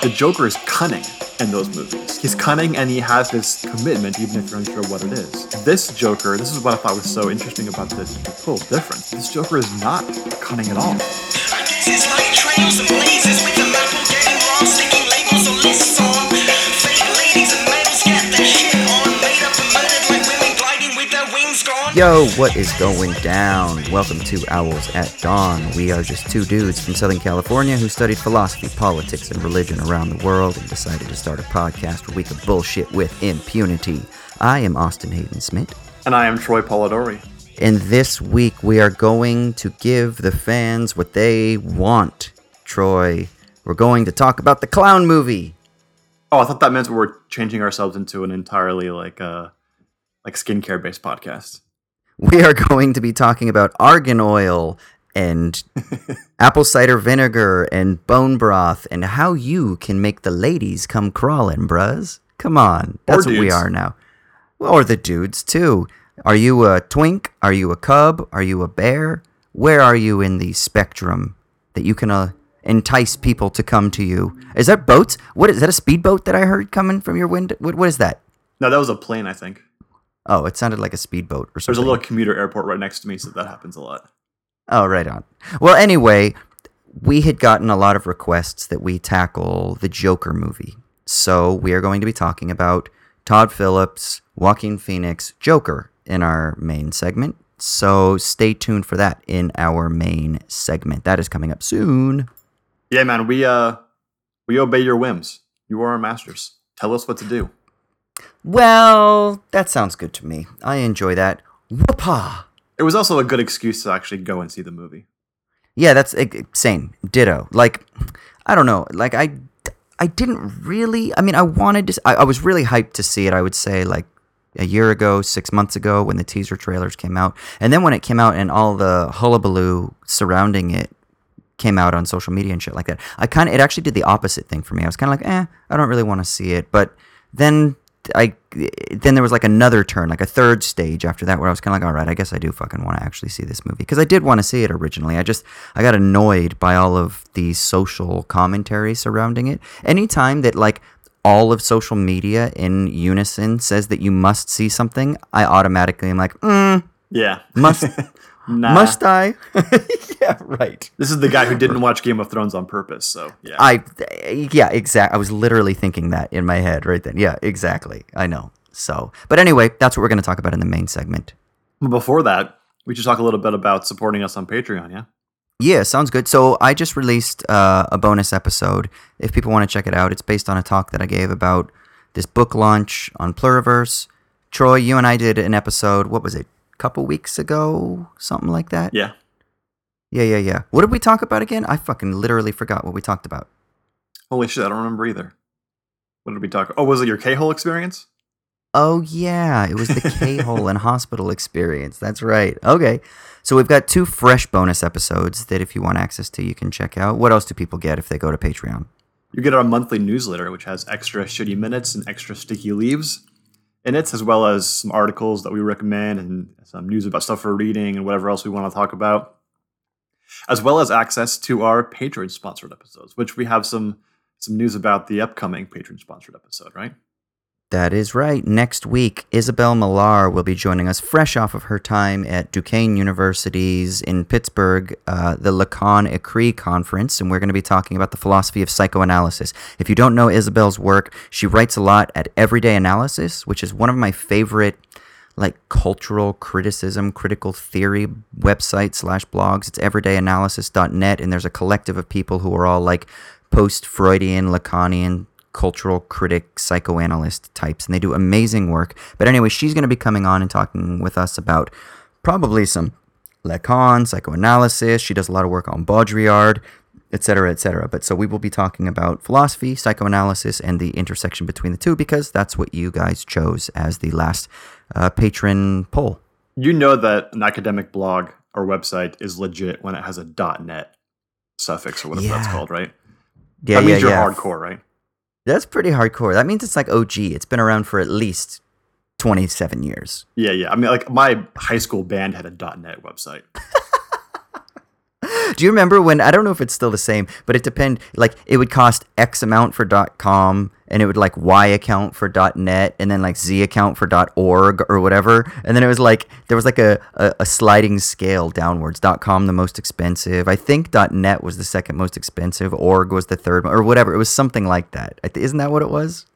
The Joker is cunning in those movies. He's cunning and he has this commitment, even if you're unsure what it is. This Joker, this is what I thought was so interesting about this, whole difference. This Joker is not cunning at all. Yo, what is going down? Welcome to Owls at Dawn. We are just two dudes from Southern California who studied philosophy, politics, and religion around the world and decided to start a podcast where we could bullshit with impunity. I am Austin Hayden Smith, And I am Troy Polidori. and this week we are going to give the fans what they want. Troy, we're going to talk about the clown movie. Oh, I thought that meant we were changing ourselves into an entirely like uh like skincare based podcast. We are going to be talking about argan oil and apple cider vinegar and bone broth and how you can make the ladies come crawling, bruz. Come on. That's what we are now. Or the dudes, too. Are you a twink? Are you a cub? Are you a bear? Where are you in the spectrum that you can uh, entice people to come to you? Is that boats? What is that a speedboat that I heard coming from your window? What, what is that? No, that was a plane, I think. Oh, it sounded like a speedboat or something. There's a little commuter airport right next to me, so that happens a lot. Oh, right on. Well, anyway, we had gotten a lot of requests that we tackle the Joker movie. So we are going to be talking about Todd Phillips, Joaquin Phoenix, Joker in our main segment. So stay tuned for that in our main segment. That is coming up soon. Yeah, man, we uh we obey your whims. You are our masters. Tell us what to do. Well, that sounds good to me. I enjoy that. Whoopah! It was also a good excuse to actually go and see the movie. Yeah, that's same. Ditto. Like, I don't know. Like, I, I didn't really. I mean, I wanted to. I, I was really hyped to see it. I would say like a year ago, six months ago, when the teaser trailers came out, and then when it came out and all the hullabaloo surrounding it came out on social media and shit like that. I kind of it actually did the opposite thing for me. I was kind of like, eh, I don't really want to see it. But then I then there was like another turn, like a third stage after that, where I was kind of like, all right, I guess I do fucking want to actually see this movie because I did want to see it originally. I just I got annoyed by all of the social commentary surrounding it. Anytime that like all of social media in unison says that you must see something, I automatically am like, mm, Yeah. must Nah. must I? yeah, right. This is the guy who didn't watch Game of Thrones on purpose, so yeah. I yeah, exact. I was literally thinking that in my head right then. Yeah, exactly. I know. So, but anyway, that's what we're going to talk about in the main segment. But Before that, we should talk a little bit about supporting us on Patreon, yeah? Yeah, sounds good. So I just released uh, a bonus episode. If people want to check it out, it's based on a talk that I gave about this book launch on Pluriverse. Troy, you and I did an episode. What was it? Couple weeks ago, something like that. Yeah. yeah, yeah, yeah. What did we talk about again? I fucking literally forgot what we talked about. Holy shit, I don't remember either. What did we talk Oh, was it your K-hole experience? Oh yeah, it was the K-hole and hospital experience. That's right. Okay. So we've got two fresh bonus episodes that if you want access to, you can check out. What else do people get if they go to Patreon? You get our monthly newsletter, which has extra shitty minutes and extra sticky leaves in it, as well as some articles that we recommend and some news about stuff we're reading and whatever else we want to talk about, as well as access to our patron sponsored episodes, which we have some some news about the upcoming patron sponsored episode, right? That is right. Next week, Isabel Millar will be joining us fresh off of her time at Duquesne University's in Pittsburgh, uh, the Lacan Ecrit Conference, and we're going to be talking about the philosophy of psychoanalysis. If you don't know Isabel's work, she writes a lot at Everyday Analysis, which is one of my favorite like cultural criticism, critical theory website slash blogs. It's everydayanalysis.net, and there's a collective of people who are all like post Freudian, Lacanian, cultural critic, psychoanalyst types, and they do amazing work. But anyway, she's going to be coming on and talking with us about probably some Lacan, psychoanalysis. She does a lot of work on Baudrillard, etc., etc. But so we will be talking about philosophy, psychoanalysis, and the intersection between the two because that's what you guys chose as the last uh, patron poll. You know that an academic blog or website is legit when it has a .net suffix or whatever that's called, right? Yeah, that means yeah, you're yeah. hardcore, right? That's pretty hardcore. That means it's like OG. It's been around for at least 27 years. Yeah, yeah. I mean, like my high school band had a .net website. Do you remember when I don't know if it's still the same, but it depend like it would cost X amount for .com and it would like Y account for .net and then like Z account for .org or whatever. And then it was like there was like a, a, a sliding scale downwards. .com the most expensive. I think .net was the second most expensive. Org was the third or whatever. It was something like that. Isn't that what it was?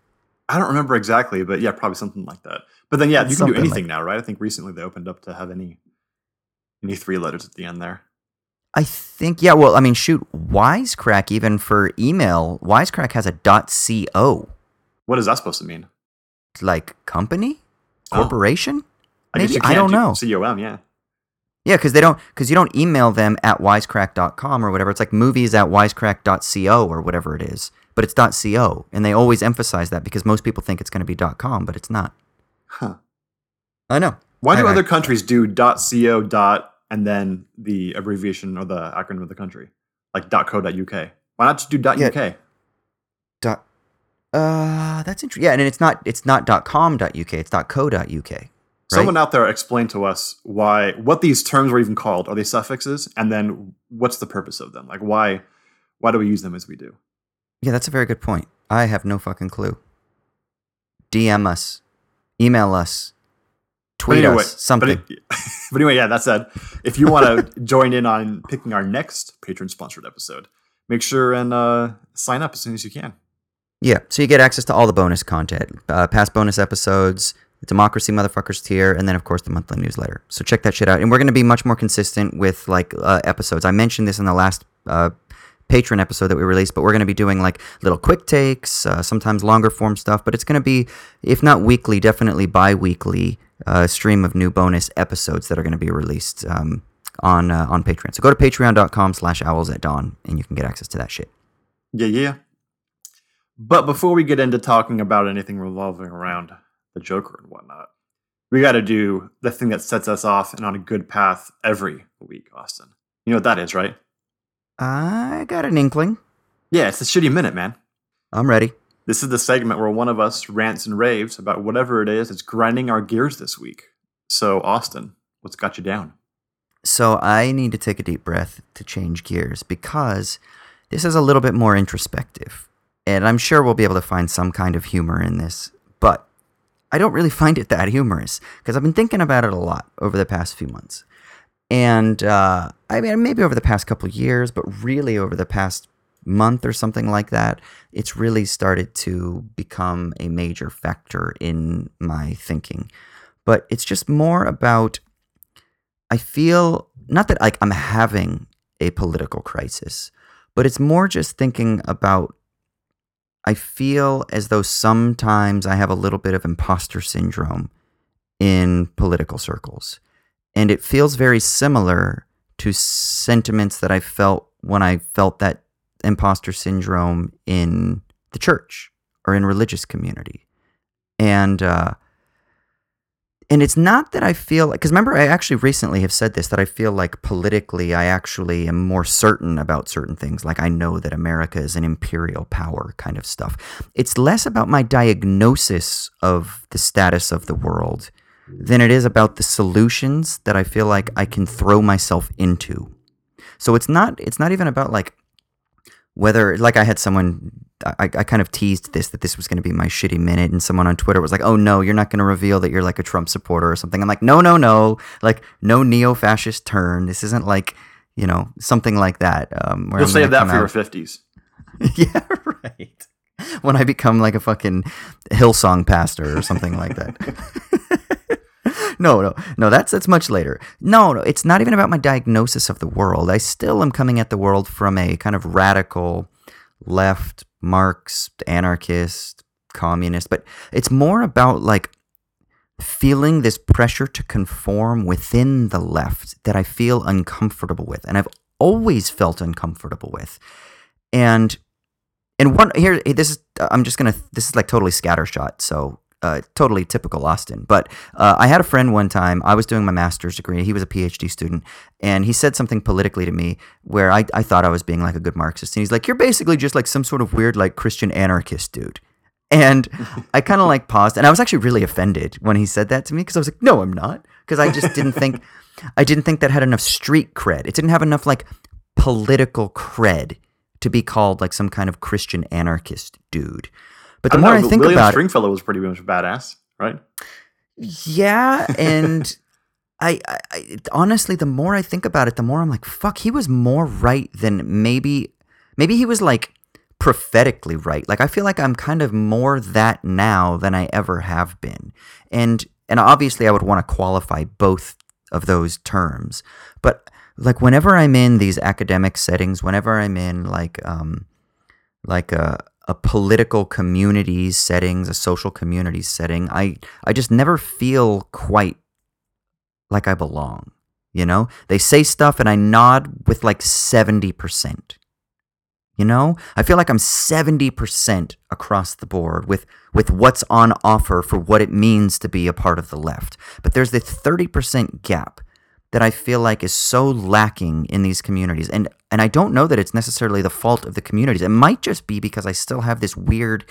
I don't remember exactly, but yeah, probably something like that. But then, yeah, you can do Something like- anything now, right? I think recently they opened up to have any any three letters at the end there. I think yeah. Well, I mean, shoot, Wisecrack even for email, Wisecrack has a .co What is that supposed to mean? like company Oh. corporation. I guess Maybe you I don't do know. Com, yeah. Yeah, because they don't because you don't email them at wisecrack.com or whatever. It's like movies at wisecrack.co or whatever it is, but it's .co, and they always emphasize that because most people think it's going to be .com, but it's not. Huh. I know. Why do I- I- other countries do .co dot and then the abbreviation or the acronym of the country, like .co.uk? Why not just do Yeah. .uk? Dot. Uh, that's interesting. Yeah, and it's not it's not .com.uk. It's .co.uk. Right? Someone out there explain to us why what these terms were even called. Are they suffixes? And then what's the purpose of them? Like why why do we use them as we do? Yeah, that's a very good point. I have no fucking clue. DM us, email us, tweet anyway- us, something. But, it- but anyway, yeah, that said, if you want to join in on picking our next patron sponsored episode, make sure and uh, sign up as soon as you can. Yeah, so you get access to all the bonus content, uh, past bonus episodes, the Democracy Motherfuckers tier, and then of course the monthly newsletter. So check that shit out, and we're going to be much more consistent with like uh, episodes. I mentioned this in the last patron episode that we released, but we're going to be doing like little quick takes, uh, sometimes longer form stuff. But it's going to be, if not weekly, definitely bi-weekly uh, stream of new bonus episodes that are going to be released um, on uh, on Patreon. So go to patreon.com/slash owls at dawn, and you can get access to that shit. Yeah, yeah. But before we get into talking about anything revolving around the Joker and whatnot, we got to do the thing that sets us off and on a good path every week, Austin. You know what that is, right? I got an inkling. Yeah, it's a shitty minute, man. I'm ready. This is the segment where one of us rants and raves about whatever it is that's grinding our gears this week. So, Austin, what's got you down? So I need to take a deep breath to change gears because this is a little bit more introspective. And I'm sure we'll be able to find some kind of humor in this, but I don't really find it that humorous because I've been thinking about it a lot over the past few months. And uh, I mean, maybe over the past couple years, but really over the past month or something like that, it's really started to become a major factor in my thinking. But it's just more about I feel not that like I'm having a political crisis, but it's more just thinking about I feel as though sometimes I have a little bit of imposter syndrome in political circles. And it feels very similar to sentiments that I felt when I felt that imposter syndrome in the church or in religious community. And uh and it's not that I feel like, because remember, I actually recently have said this that I feel like politically I actually am more certain about certain things. Like I know that America is an imperial power kind of stuff. It's less about my diagnosis of the status of the world than it is about the solutions that I feel like I can throw myself into. So it's not, it's not even about like, whether like I had someone I, I kind of teased this that this was going to be my shitty minute and someone on Twitter was like oh no you're not going to reveal that you're like a Trump supporter or something. I'm like no no no. Like no neo-fascist turn. This isn't like you know something like that um You'll I'm save that for your 50s. yeah right. When I become like a fucking Hillsong pastor or something like that no, no, no. That's that's much later. No, no. It's not even about my diagnosis of the world. I still am coming at the world from a kind of radical left, Marxist, anarchist, communist. But it's more about like feeling this pressure to conform within the left that I feel uncomfortable with, and I've always felt uncomfortable with. And and one here, this is I'm just gonna this is like totally scattershot. So uh, totally typical Austin. But uh, I had a friend one time, I was doing my master's degree. He was a PhD student. And he said something politically to me where I, I thought I was being like a good Marxist. And he's like, You're basically just like some sort of weird, like Christian anarchist dude. And I kind of like paused. And I was actually really offended when he said that to me because I was like, No, I'm not. Because I just didn't think. I didn't think that had enough street cred. It didn't have enough like political cred to be called like some kind of Christian anarchist dude. But the don't more know, I think William about it, Stringfellow was pretty much badass, right? yeah, and I, I, I honestly, the more I think about it, the more I'm like, fuck, he was more right than maybe, maybe he was like prophetically right. Like I feel like I'm kind of more that now than I ever have been, and and obviously I would want to qualify both of those terms, but like whenever I'm in these academic settings, whenever I'm in like um like a a political community settings, a social community setting, I I just never feel quite like I belong. You know, they say stuff and I nod with like seventy percent. You know, I feel like I'm seventy percent across the board with with what's on offer for what it means to be a part of the left. But there's this thirty percent gap that I feel like is so lacking in these communities. And and I don't know that it's necessarily the fault of the communities. It might just be because I still have this weird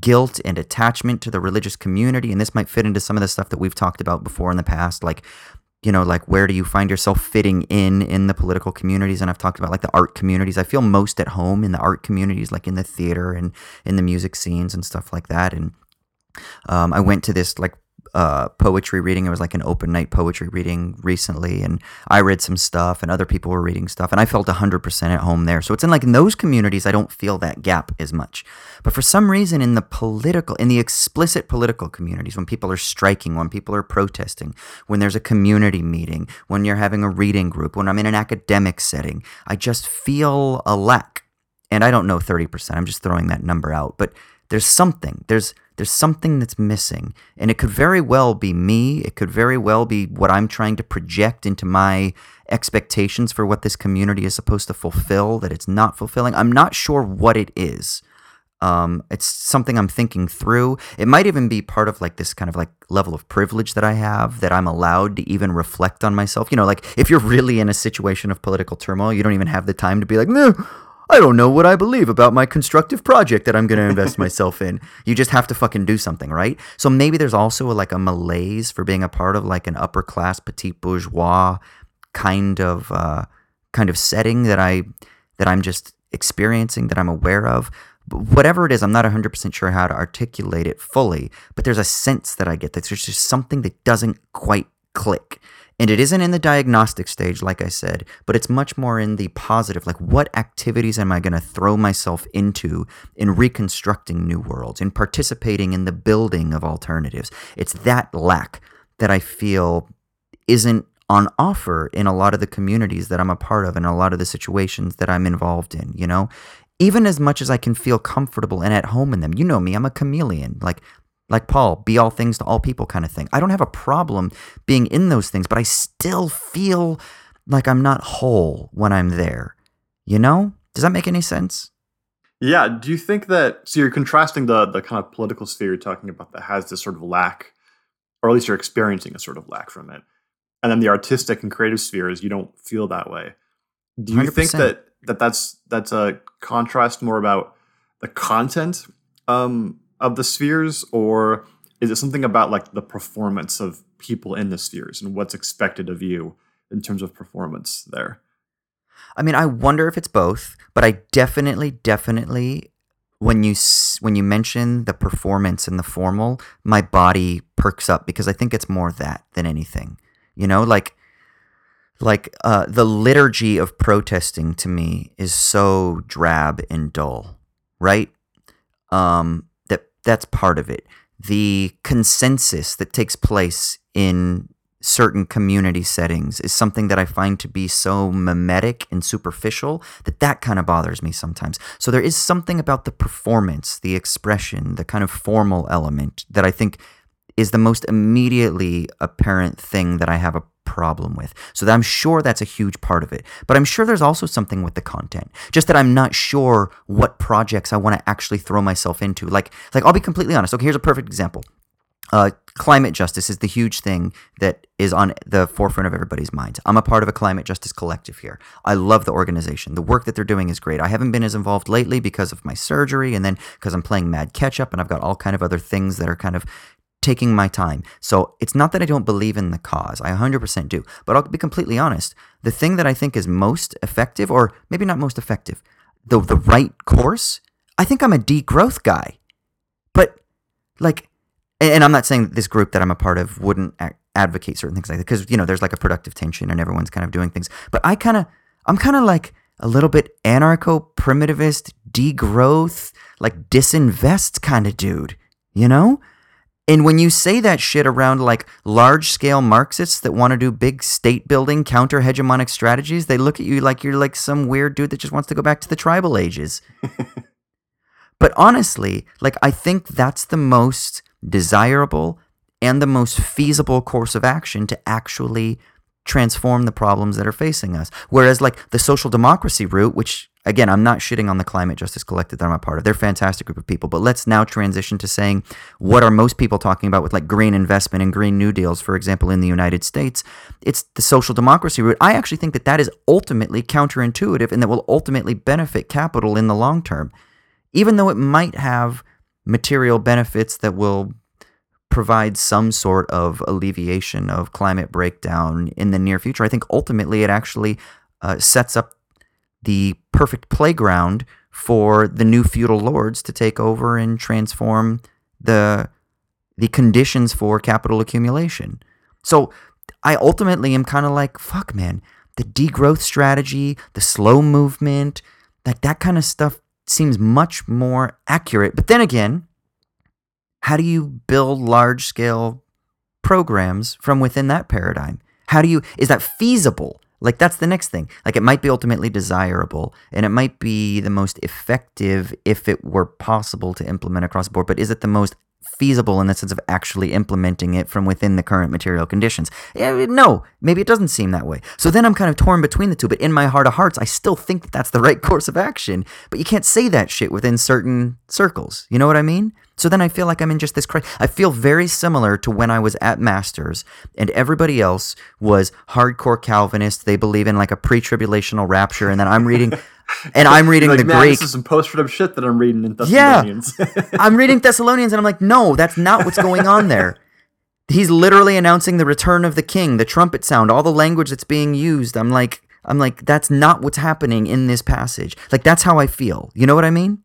guilt and attachment to the religious community. And this might fit into some of the stuff that we've talked about before in the past, like you know, like where do you find yourself fitting in in the political communities? And I've talked about like the art communities. I feel most at home in the art communities, like in the theater and in the music scenes and stuff like that. And um, I went to this like uh, poetry reading. It was like an open night poetry reading recently, and I read some stuff, and other people were reading stuff, and I felt 100% at home there. So it's in like in those communities, I don't feel that gap as much. But for some reason, in the political, in the explicit political communities, when people are striking, when people are protesting, when there's a community meeting, when you're having a reading group, when I'm in an academic setting, I just feel a lack. And I don't know 30%, I'm just throwing that number out, but there's something. There's there's something that's missing. And it could very well be me. It could very well be what I'm trying to project into my expectations for what this community is supposed to fulfill that it's not fulfilling. I'm not sure what it is. Um, it's something I'm thinking through. It might even be part of like this kind of like level of privilege that I have that I'm allowed to even reflect on myself. You know, like if you're really in a situation of political turmoil, you don't even have the time to be like, no, I don't know what I believe about my constructive project that I'm going to invest myself in. You just have to fucking do something, right? So maybe there's also a, like a malaise for being a part of like an upper class petite bourgeois kind of uh, kind of setting that I that I'm just experiencing that I'm aware of. But whatever it is, I'm not 100% sure how to articulate it fully, but there's a sense that I get that there's just something that doesn't quite click. And it isn't in the diagnostic stage, like I said, but it's much more in the positive. Like, what activities am I going to throw myself into in reconstructing new worlds, in participating in the building of alternatives? It's that lack that I feel isn't on offer in a lot of the communities that I'm a part of and a lot of the situations that I'm involved in, you know? Even as much as I can feel comfortable and at home in them. You know me, I'm a chameleon. Like like Paul, be all things to all people kind of thing. I don't have a problem being in those things, but I still feel like I'm not whole when I'm there. You know? Does that make any sense? Yeah. Do you think that so you're contrasting the the kind of political sphere you're talking about that has this sort of lack, or at least you're experiencing a sort of lack from it, and then the artistic and creative spheres you don't feel that way. Do you think 100%. that that that's that's a contrast more about the content um, of the spheres, or is it something about like the performance of people in the spheres and what's expected of you in terms of performance there? I mean, I wonder if it's both, but I definitely, definitely, when you when you mention the performance and the formal, my body perks up because I think it's more that than anything. You know, like like uh, the liturgy of protesting to me is so drab and dull, right? Um, that's part of it. The consensus that takes place in certain community settings is something that I find to be so mimetic and superficial that that kind of bothers me sometimes. So there is something about the performance, the expression, the kind of formal element that I think is the most immediately apparent thing that I have a problem with. So I'm sure that's a huge part of it. But I'm sure there's also something with the content. Just that I'm not sure what projects I want to actually throw myself into. Like like I'll be completely honest. Okay, here's a perfect example. Uh, climate justice is the huge thing that is on the forefront of everybody's minds. I'm a part of a climate justice collective here. I love the organization. The work that they're doing is great. I haven't been as involved lately because of my surgery and then because I'm playing mad catch up and I've got all kind of other things that are kind of taking my time. So it's not that I don't believe in the cause. I 100% do. But I'll be completely honest. The thing that I think is most effective, or maybe not most effective, the, the right course, I think I'm a degrowth guy. But like, and I'm not saying that this group that I'm a part of wouldn't advocate certain things like that because you know there's like a productive tension and everyone's kind of doing things. But I kind of, I'm kind of like a little bit anarcho primitivist, degrowth, like disinvest kind of dude, you know? And when you say that shit around like large scale Marxists that want to do big state building, counter hegemonic strategies, they look at you like you're like some weird dude that just wants to go back to the tribal ages. but honestly, like I think that's the most desirable and the most feasible course of action to actually transform the problems that are facing us. Whereas, like the social democracy route, which again, I'm not shitting on the Climate Justice Collective that I'm a part of. They're a fantastic group of people. But let's now transition to saying what are most people talking about with like green investment and green new deals, for example, in the United States. It's the social democracy route. I actually think that that is ultimately counterintuitive and that will ultimately benefit capital in the long term, even though it might have material benefits that will provide some sort of alleviation of climate breakdown in the near future. I think ultimately it actually uh, sets up the perfect playground for the new feudal lords to take over and transform the the conditions for capital accumulation. So I ultimately am kind of like, fuck man, the degrowth strategy, the slow movement, like that kind of stuff seems much more accurate. But then again, how do you build large scale programs from within that paradigm? How do you is that feasible? Like that's the next thing. Like it might be ultimately desirable and it might be the most effective if it were possible to implement across the board, but is it the most feasible in the sense of actually implementing it from within the current material conditions? No, maybe it doesn't seem that way. So then I'm kind of torn between the two, but in my heart of hearts, I still think that that's the right course of action. But you can't say that shit within certain circles. You know what I mean? So then I feel like I'm in just this I feel very similar to when I was at Masters and everybody else was hardcore Calvinist. They believe in like a pre-tribulational rapture, and then I'm reading, and I'm reading the like, man, Greek. this is some post-trib shit that I'm reading in Yeah. Thessalonians. I'm reading Thessalonians and I'm like, no, that's not what's going on there. He's literally announcing the return of the king, the trumpet sound, all the language that's being used. I'm like, I'm like, that's not what's happening in this passage. Like that's how I feel. You know what I mean?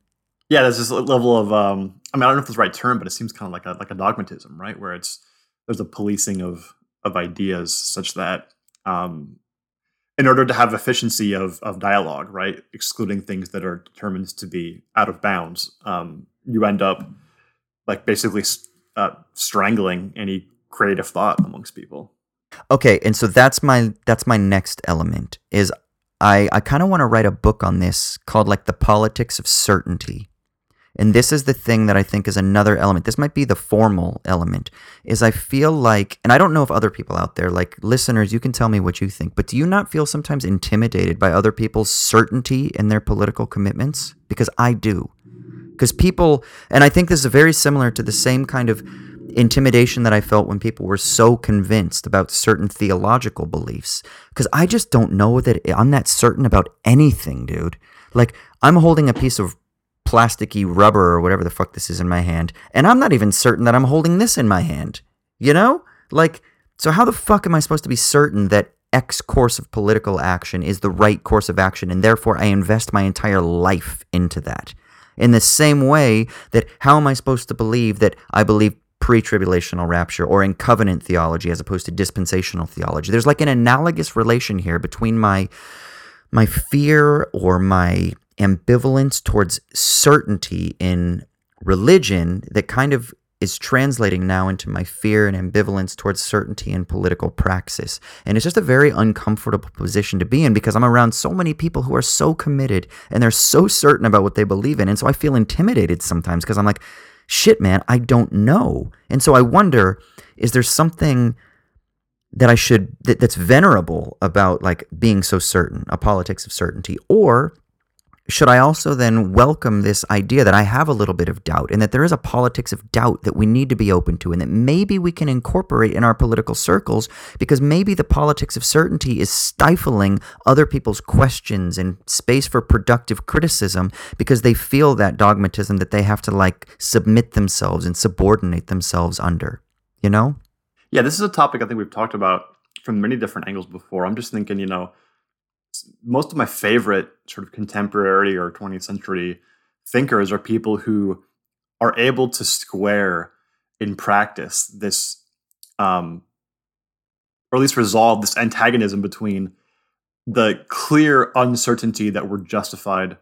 yeah, there's this level of um, I mean, I don't know if it's the right term, but it seems kind of like a like a dogmatism, right? Where it's there's a policing of of ideas such that um, in order to have efficiency of of dialogue, right, excluding things that are determined to be out of bounds, um, you end up like basically uh, strangling any creative thought amongst people. Okay, and so that's my that's my next element is I I kind of want to write a book on this called like the politics of certainty. And this is the thing that I think is another element. This might be the formal element. Is I feel like and I don't know if other people out there like listeners you can tell me what you think, but do you not feel sometimes intimidated by other people's certainty in their political commitments? Because I do. Because people and I think this is very similar to the same kind of intimidation that I felt when people were so convinced about certain theological beliefs. Because I just don't know that I'm that certain about anything, dude. Like, I'm holding a piece of plasticky rubber or whatever the fuck this is in my hand, and I'm not even certain that I'm holding this in my hand. You know? Like, so how the fuck am I supposed to be certain that X course of political action is the right course of action, and therefore I invest my entire life into that? In the same way that how am I supposed to believe that I believe pre tribulational rapture or in covenant theology as opposed to dispensational theology? There's like an analogous relation here between my my fear or my ambivalence towards certainty in religion that kind of is translating now into my fear and ambivalence towards certainty in political praxis. And it's just a very uncomfortable position to be in because I'm around so many people who are so committed and they're so certain about what they believe in. And so I feel intimidated sometimes because I'm like, shit, man, I don't know. And so I wonder is there something that I should that, that's venerable about like being so certain, a politics of certainty, or should I also then welcome this idea that I have a little bit of doubt and that there is a politics of doubt that we need to be open to and that maybe we can incorporate in our political circles because maybe the politics of certainty is stifling other people's questions and space for productive criticism because they feel that dogmatism that they have to like submit themselves and subordinate themselves under. You know? Yeah, this is a topic I think we've talked about from many different angles before. I'm just thinking, you know, most of my favorite sort of contemporary or 20th century thinkers are people who are able to square in practice this, um, or at least resolve this antagonism between the clear uncertainty that we're justified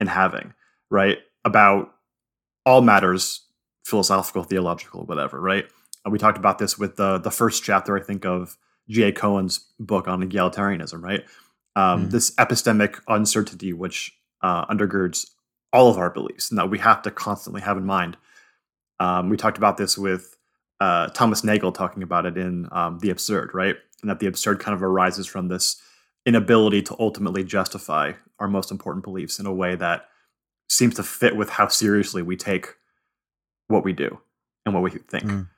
in having, right? About all matters, philosophical, theological, whatever, right? We talked about this with the the first chapter, I think, of G.A. Cohen's book on egalitarianism, right? Um, Mm. This epistemic uncertainty, which uh, undergirds all of our beliefs, and that we have to constantly have in mind. Um, we talked about this with uh, Thomas Nagel talking about it in um, The Absurd, right? And that the absurd kind of arises from this inability to ultimately justify our most important beliefs in a way that seems to fit with how seriously we take what we do and what we think. Mm.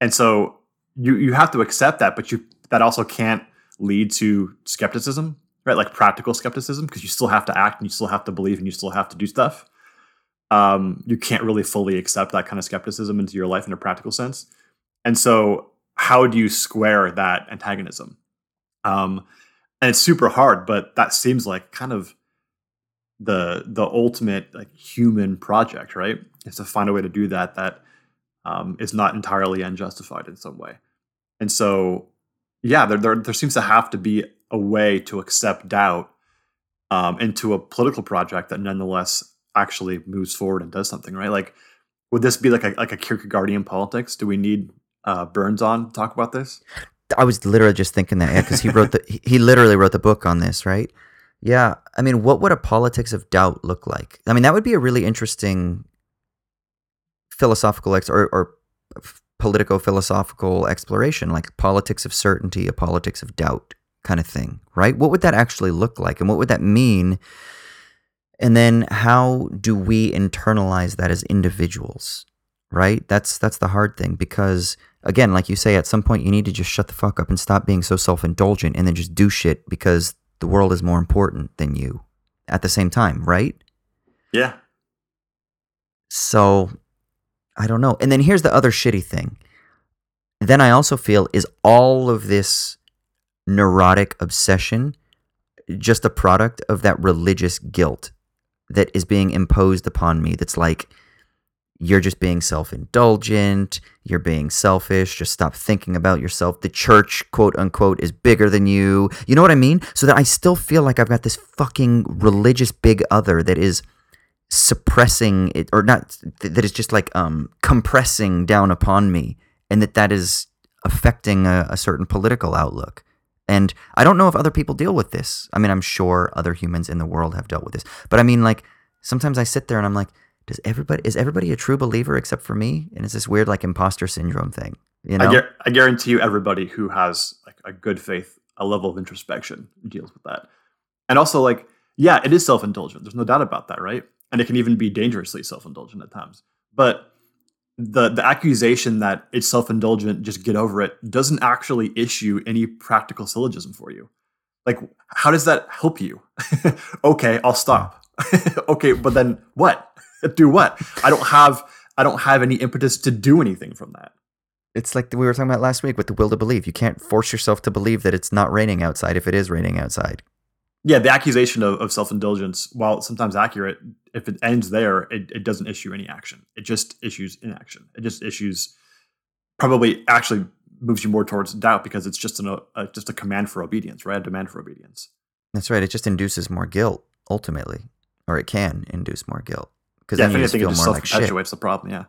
And so you you have to accept that, but you that also can't lead to skepticism, right? Like practical skepticism, because you still have to act and you still have to believe and you still have to do stuff. Um, you can't really fully accept that kind of skepticism into your life in a practical sense. And so, how do you square that antagonism? Um, and it's super hard, but that seems like kind of the the ultimate like human project, right? Is to find a way to do that that um, is not entirely unjustified in some way. And so, yeah, there, there there seems to have to be a way to accept doubt um, into a political project that nonetheless actually moves forward and does something, right? Like, would this be like a like a Kierkegaardian politics? Do we need uh, Burns on to talk about this? I was literally just thinking that, yeah, because he wrote the he- literally wrote the book on this, right? Yeah, I mean, what would a politics of doubt look like? I mean, that would be a really interesting philosophical ex- or, or political philosophical exploration, like politics of certainty, a politics of doubt kind of thing, right? What would that actually look like, and what would that mean? And then, how do we internalize that as individuals? Right? That's that's the hard thing because again, like you say, at some point you need to just shut the fuck up and stop being so self indulgent and then just do shit because the world is more important than you at the same time, right? Yeah, So I don't know. And then here's the other shitty thing. Then I also feel is all of this neurotic obsession just a product of that religious guilt that is being imposed upon me that's like you're just being self-indulgent you're being selfish just stop thinking about yourself. The church quote unquote is bigger than you. You know what i mean? So that i still feel like i've got this fucking religious big other that is suppressing it or not that is just like um compressing down upon me and that that is affecting a, a certain political outlook and i don't know if other people deal with this i mean i'm sure other humans in the world have dealt with this but i mean like sometimes i sit there and i'm like does everybody is everybody a true believer except for me and it's this weird like imposter syndrome thing you know I, guar- I guarantee you, everybody who has like a good faith, a level of introspection deals with that. And also, like, yeah, it is self indulgent. There's no doubt about that, right? And it can even be dangerously self indulgent at times. But the the accusation that it's self indulgent, just get over it, doesn't actually issue any practical syllogism for you. Like, how does that help you? okay, I'll stop. okay, but then what? do what? I don't have I don't have any impetus to do anything from that. it's like we were talking about last week with the will to believe you can't force yourself to believe that it's not raining outside if it is raining outside yeah, the accusation of, of self indulgence, while sometimes accurate, if it ends there, it, it doesn't issue any action. It just issues inaction. It just issues probably actually moves you more towards doubt because it's just an, a just a command for obedience, right? A demand for obedience. that's right it just induces more guilt ultimately or it can induce more guilt because Yeah, then you just feel more like shit the problem. Yeah.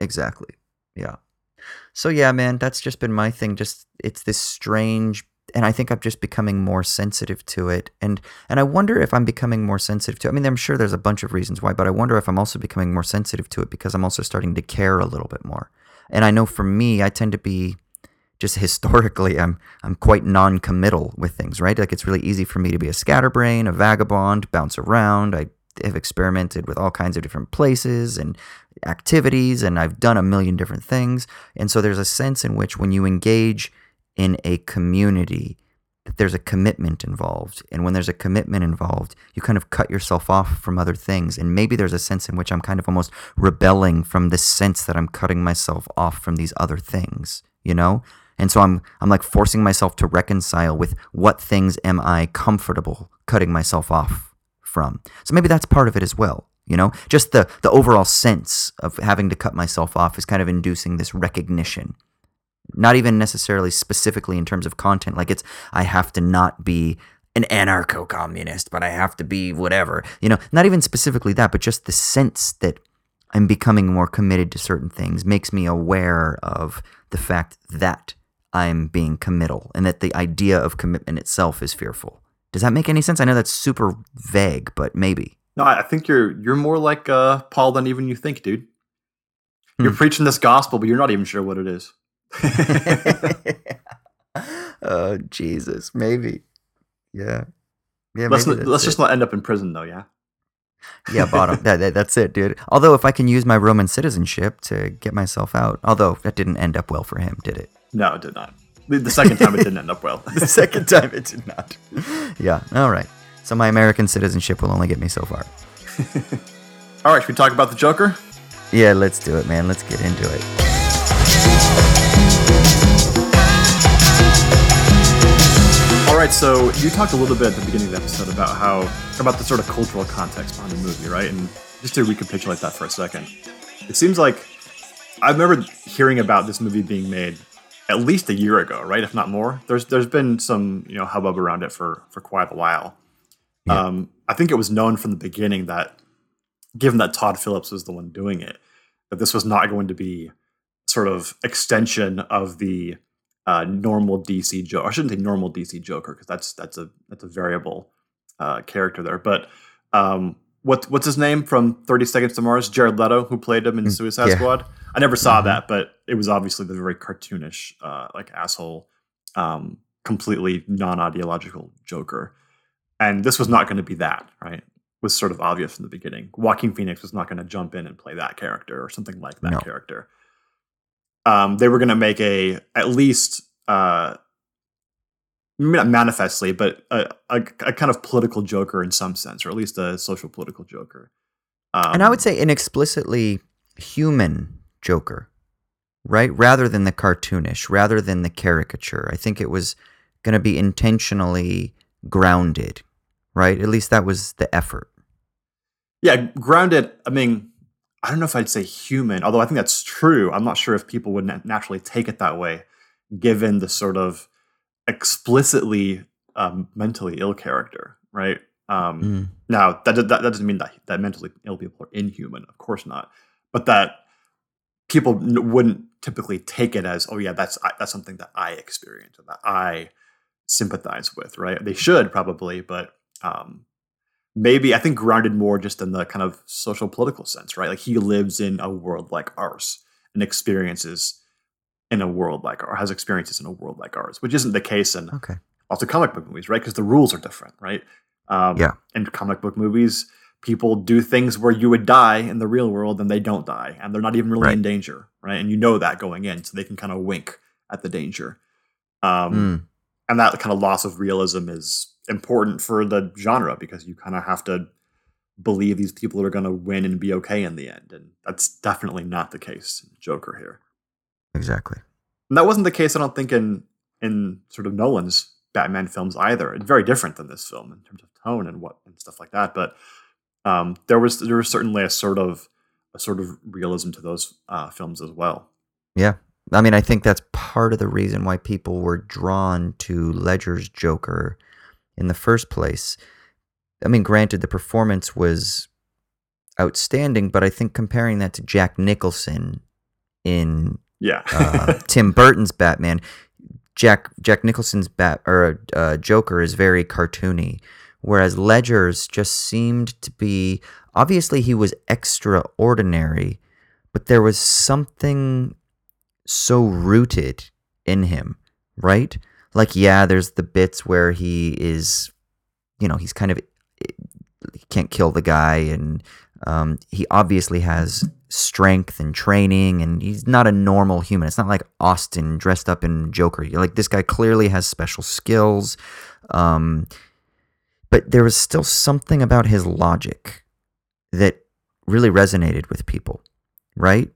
Exactly. Yeah. So yeah, man, that's just been my thing. Just it's this strange and I think I'm just becoming more sensitive to it. And and I wonder if I'm becoming more sensitive to It. I mean, I'm sure there's a bunch of reasons why, but I wonder if I'm also becoming more sensitive to it because I'm also starting to care a little bit more. And I know for me, I tend to be just historically I'm I'm quite non-committal with things, right? Like it's really easy for me to be a scatterbrain, a vagabond, bounce around. I have experimented with all kinds of different places and activities and I've done a million different things. And so there's a sense in which when you engage in a community, that there's a commitment involved. And when there's a commitment involved, you kind of cut yourself off from other things. And maybe there's a sense in which I'm kind of almost rebelling from this sense that I'm cutting myself off from these other things, you know? And so I'm I'm like forcing myself to reconcile with what things am I comfortable cutting myself off from. So maybe that's part of it as well. You know, just the the overall sense of having to cut myself off is kind of inducing this recognition not even necessarily specifically in terms of content like it's i have to not be an anarcho-communist but i have to be whatever you know not even specifically that but just the sense that i'm becoming more committed to certain things makes me aware of the fact that i'm being committal and that the idea of commitment itself is fearful does that make any sense i know that's super vague but maybe No, I I think you're you're more like uh, Paul than even you think, dude. You're Hmm. preaching this gospel, but you're not even sure what it is. oh jesus maybe yeah yeah let's maybe not, let's it. just not end up in prison, though. Yeah. yeah, bottom. that, that- that's it, dude. Although, if I can use my Roman citizenship to get myself out, although that didn't end up well for him, did it? No, it did not. The the second time it didn't end up well. The second time, it did not. Yeah. All right. So my American citizenship will only get me so far. All right, should we talk about the Joker? Yeah, let's do it, man. Let's get into it. Right, so you talked a little bit at the beginning of the episode about how about the sort of cultural context behind the movie, right? And just to recapitulate that for a second, it seems like I remember hearing about this movie being made at least a year ago, right? If not more. There's there's been some you know hubbub around it for for quite a while. Um, I think it was known from the beginning that, given that Todd Phillips was the one doing it, that this was not going to be sort of extension of the uh, normal DC Joker. I shouldn't say normal DC Joker because that's that's a that's a variable uh, character there. But um, what what's his name from Thirty Seconds to Mars? Jared Leto, who played him in Suicide yeah. Squad. I never saw that, but it was obviously the very cartoonish, uh, like asshole, um, completely non-ideological Joker. And this was not going to be that, right? Was sort of obvious from the beginning. Joaquin Phoenix was not going to jump in and play that character or something like that No. character um, they were going to make a at least uh, maybe not manifestly, but a, a, a kind of political Joker in some sense, or at least a social political Joker. Um, and I would say an explicitly human Joker, right? Rather than the cartoonish, rather than the caricature. I think it was going to be intentionally grounded, right? At least that was the effort. yeah, grounded. I mean, I don't know if I'd say human, although I think that's true. I'm not sure if people would na- naturally take it that way, given the sort of explicitly um, mentally ill character, right? Um, Mm. Now that, that that doesn't mean that that mentally ill people are inhuman, of course not, but that people n- wouldn't typically take it as, oh yeah, that's I- that's something that I experience and that I sympathize with, right? They should probably, but um, maybe I think grounded more just in the kind of social political sense, right? Like he lives in a world like ours and experiences in a world like or has experiences in a world like ours, which isn't the case in Okay. lots of comic book movies, right? Because the rules are different, right? Um, Yeah. In comic book movies, people do things where you would die in the real world and they don't die, and they're not even really in danger, right? And you know that going in, so they can kind of wink at the danger. Um, Mm. And that kind of loss of realism is important for the genre because you kind of have to believe these people are going to win and be okay in the end, and that's definitely not the case in Joker here. Exactly. And that wasn't the case, I don't think, in in sort of Nolan's Batman films either. It's very different than this film in terms of tone and what and stuff like that. But um, there was there was certainly a sort of a sort of realism to those uh, films as well. Yeah. I mean, I think that's part of the reason why people were drawn to Ledger's Joker in the first place. I mean, granted, the performance was outstanding, but I think comparing that to Jack Nicholson in Yeah, uh, Tim Burton's Batman, Jack Jack Nicholson's Bat or uh, Joker is very cartoony, whereas Ledger's just seemed to be obviously he was extraordinary, but there was something so rooted in him, right? Like yeah, there's the bits where he is, you know, he's kind of he can't kill the guy, and um, he obviously has strength and training, and he's not a normal human. It's not like Austin dressed up in Joker. Like this guy clearly has special skills, um, but there was still something about his logic that really resonated with people, right?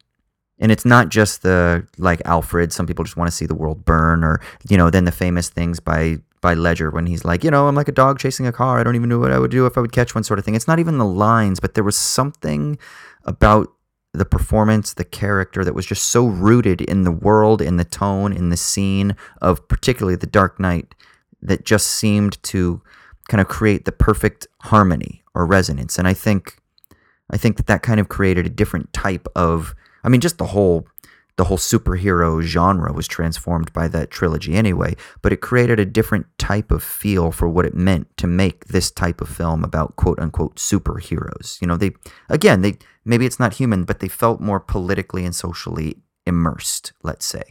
And it's not just the like Alfred. Some people just want to see the world burn, or you know, then the famous things by by Ledger when he's like, you know, I'm like a dog chasing a car. I don't even know what I would do if I would catch one, sort of thing. It's not even the lines, but there was something about the performance, the character that was just so rooted in the world, in the tone, in the scene of particularly The Dark Knight that just seemed to kind of create the perfect harmony or resonance. And I think I think that that kind of created a different type of I mean just the whole the whole superhero genre was transformed by that trilogy anyway, but it created a different type of feel for what it meant to make this type of film about quote unquote superheroes. You know, they again, they maybe it's not human, but they felt more politically and socially immersed, let's say.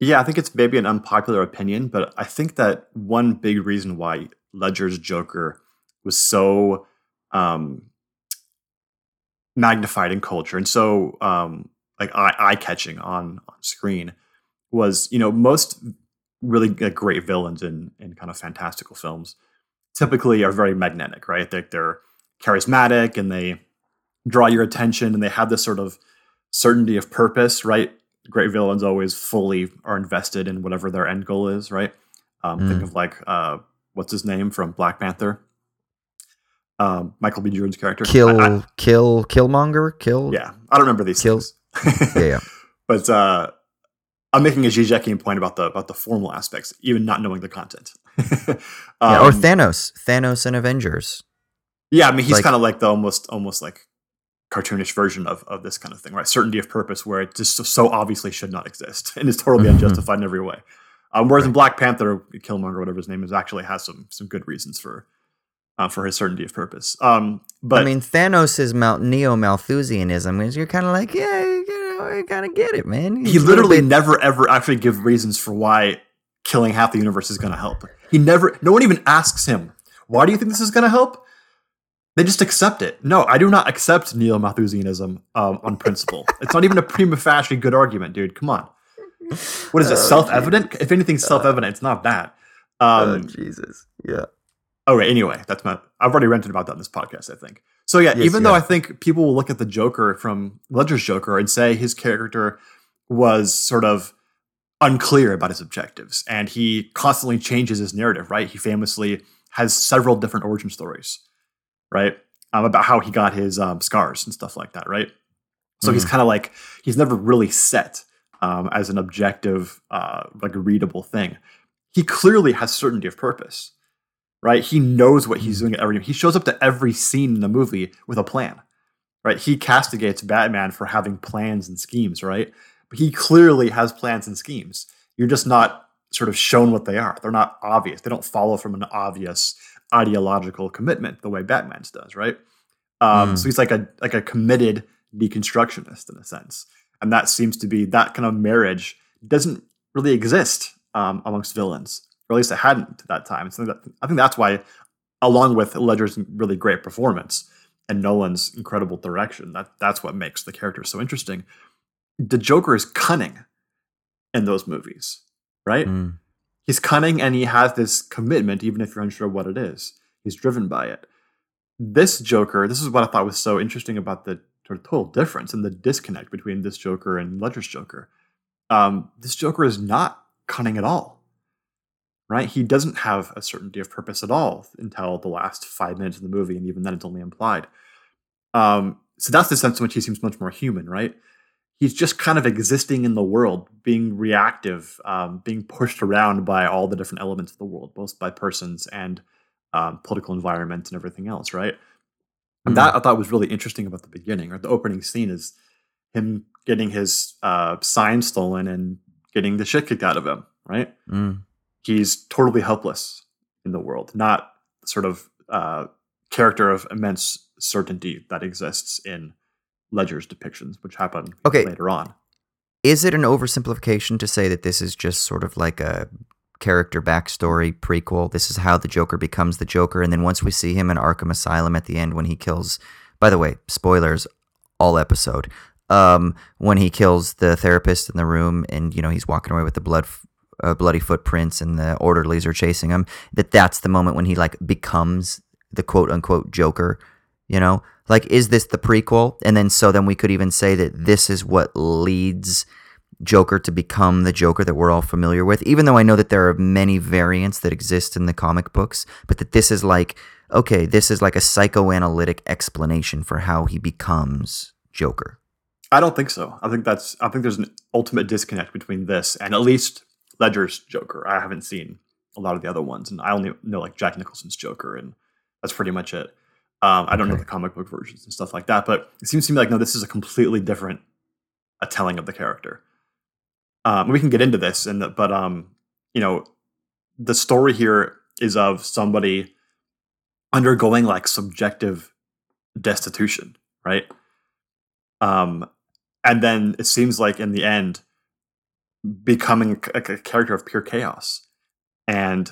Yeah, I think it's maybe an unpopular opinion, but I think that one big reason why Ledger's Joker was so um, magnified in culture and so um, like eye catching on on screen was you know most really like, great villains in in kind of fantastical films typically are very magnetic, right? They're, they're charismatic and they draw your attention and they have this sort of certainty of purpose, right? Great villains always fully are invested in whatever their end goal is, right? Um, Think of like uh, what's his name from Black Panther, um, Michael B. Jordan's character. Kill, I- I- kill, Killmonger, kill. yeah, I don't remember these Kill- things. yeah, yeah. but uh, I'm making a Zizekian point about the about the formal aspects, even not knowing the content. Yeah, or Um, Thanos, Thanos and Avengers. Yeah, I mean, he's Like- kind of like the almost almost like cartoonish version of, of this kind of thing, right? Certainty of purpose, where it just so obviously should not exist and is totally Mhm. unjustified in every way. Um, whereas in Black Panther, Killmonger, whatever his name is, actually has some some good reasons for uh, for his certainty of purpose. Um, but I mean, Thanos is Mal- neo Malthusianism. Is you're kind of like, yeah, know, I kind of get it, man. he He's little literally bit- never ever actually gives reasons for why killing half the universe is going to help. He never. No one even asks him, "Why do you think this is going to help?" They just accept it. No, I do not accept neo Malthusianism um, on principle. it's not even a prima facie good argument, dude. Come on. What is it? Oh, self evident? If anything's self evident, it's not that. oh, Um, Jesus. Yeah. Oh, right. Anyway, that's my. I've already ranted about that in this podcast. I think. So yeah, Yes, even you though I think people will look at the Joker from Ledger's Joker and say his character was sort of unclear about his objectives, and he constantly changes his narrative. Right? He famously has several different origin stories, right? Um, about how he got his um, scars and stuff like that. Right? So he's kind of like he's never really set um, as an objective, uh, like a readable thing. He clearly has certainty of purpose right? He knows what he's doing at every. He shows up to every scene in the movie with a plan, right? He castigates Batman for having plans and schemes, right? But he clearly has plans and schemes. You're just not sort of shown what they are. They're not obvious. They don't follow from an obvious ideological commitment the way Batman's does, right? Um, Mm. So he's like a like a committed deconstructionist in a sense, and that seems to be that kind of marriage doesn't really exist um, amongst villains or at least it hadn't at that time. So that, I think that's why, along with Ledger's really great performance and Nolan's incredible direction, that that's what makes the character so interesting. The Joker is cunning in those movies, right? Mm. He's cunning and he has this commitment, even if you're unsure what it is. He's driven by it. This Joker, this is what I thought was so interesting about the total difference and the disconnect between this Joker and Ledger's Joker. Um, this Joker is not cunning at all right? He doesn't have a certainty of purpose at all until the last five minutes of the movie, and even then, it's only implied. Um, so that's the sense in which he seems much more human, right? He's just kind of existing in the world, being reactive, um, being pushed around by all the different elements of the world, both by persons and um, political environments and everything else, right? And that I thought was really interesting about the beginning, or the opening scene is him getting his uh, sign stolen and getting the shit kicked out of him, right? Mm. He's totally helpless in the world, not sort of uh, character of immense certainty that exists in Ledger's depictions, which happen Okay. later on. Is it an oversimplification to say that this is just sort of like a character backstory prequel? This is how the Joker becomes the Joker, and then once we see him in Arkham Asylum at the end when he kills. By the way, spoilers, all episode. um, when he kills the therapist in the room, and you know he's walking away with the blood, f- uh, bloody footprints, and the orderlies are chasing him. That that's the moment when he like becomes the quote unquote Joker. You know, like is this the prequel? And then so then we could even say that this is what leads Joker to become the Joker that we're all familiar with. Even though I know that there are many variants that exist in the comic books, but that this is like okay, this is like a psychoanalytic explanation for how he becomes Joker. I don't think so. I think that's I think there's an ultimate disconnect between this and at least Ledger's Joker. I haven't seen a lot of the other ones, and I only know like Jack Nicholson's Joker, and that's pretty much it. Um, I don't know the comic book versions and stuff like that, but it seems to me like no, this is a completely different a telling of the character. Um, we can get into this, and but um, you know, the story here is of somebody undergoing like subjective destitution, right? Um, and then it seems like in the end, becoming a, a character of pure chaos, and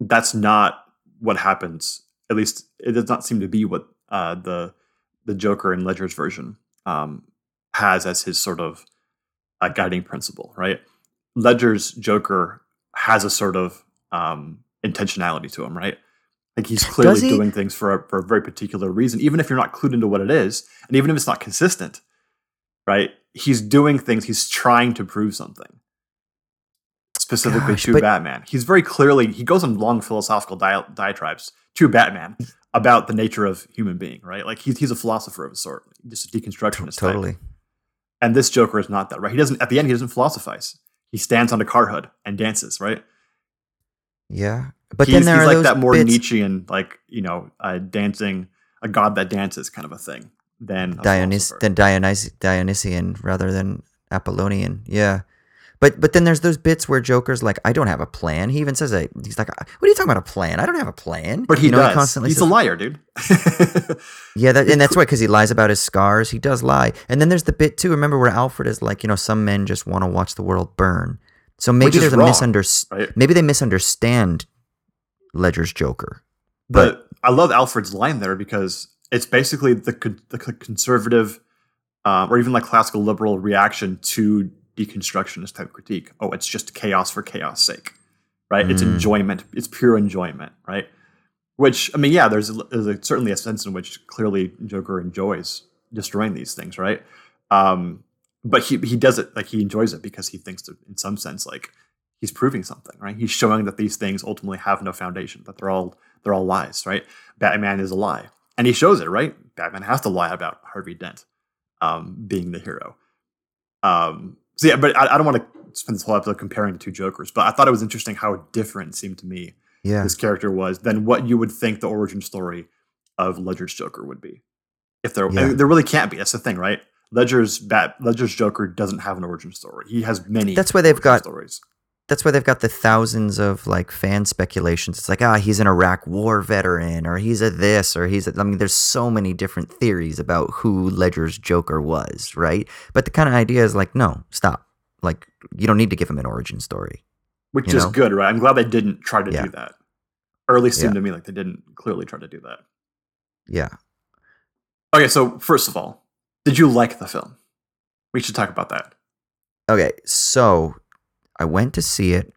that's not what happens. At least it does not seem to be what uh, the the Joker in Ledger's version um, has as his sort of uh, guiding principle, right? Ledger's Joker has a sort of um, intentionality to him, right? Like he's clearly he? doing things for a, for a very particular reason, even if you're not clued into what it is, and even if it's not consistent, right? He's doing things. He's trying to prove something, specifically Gosh, to but- Batman. He's very clearly he goes on long philosophical dia- diatribes to Batman about the nature of human being, right? Like he's he's a philosopher of a sort, just a deconstructionist. type. Totally. And this Joker is not that, right? He doesn't. At the end, he doesn't philosophize. He stands on a car hood and dances, right? Yeah. But he's, then there he's are like those that more bits, Nietzschean, like you know, uh, dancing, a god that dances, kind of a thing. Than Dionys than Dionys Dionysian rather than Apollonian. Yeah. But but then there's those bits where Joker's like, I don't have a plan. He even says he's like, What are you talking about a plan? I don't have a plan. But he you know, does. He constantly He's says, a liar, dude. Yeah, that, and that's why because he lies about his scars. He does lie. And then there's the bit too. Remember where Alfred is like, you know, some men just want to watch the world burn. So maybe there's a misunderstanding. right? Maybe they misunderstand Ledger's Joker. But I love Alfred's line there because it's basically the the conservative, uh, or even like classical liberal reaction to deconstructionist type critique. Oh, it's just chaos for chaos sake, right? It's Mm. enjoyment. It's pure enjoyment, right? Which I mean, yeah, there's, a, there's a, certainly a sense in which clearly Joker enjoys destroying these things, right? Um, but he he does it like he enjoys it because he thinks that in some sense like he's proving something, right? He's showing that these things ultimately have no foundation, that they're all they're all lies, right? Batman is a lie, and he shows it, right? Batman has to lie about Harvey Dent um, being the hero. Um, yeah, but I, I don't want to spend this whole episode comparing the two Jokers, but I thought it was interesting how different it seemed to me Yeah. this character was than what you would think the origin story of Ledger's Joker would be. If there, Yeah. there really can't be. That's the thing, right? Ledger's Bat, Ledger's Joker doesn't have an origin story. He has many. That's why they've got- stories. That's why they've got the thousands of like fan speculations. It's like, ah, he's an Iraq war veteran, or he's a this, or he's a. I mean, there's so many different theories about who Ledger's Joker was, right? But the kind of idea is like, no, stop. Like, you don't need to give him an origin story. which is know? good, right? I'm glad they didn't try to Yeah. do that, or at least seemed Yeah. to me like they didn't clearly try to do that. Yeah. Okay, so first of all, did you like the film? We should talk about that. Okay, so I went to see it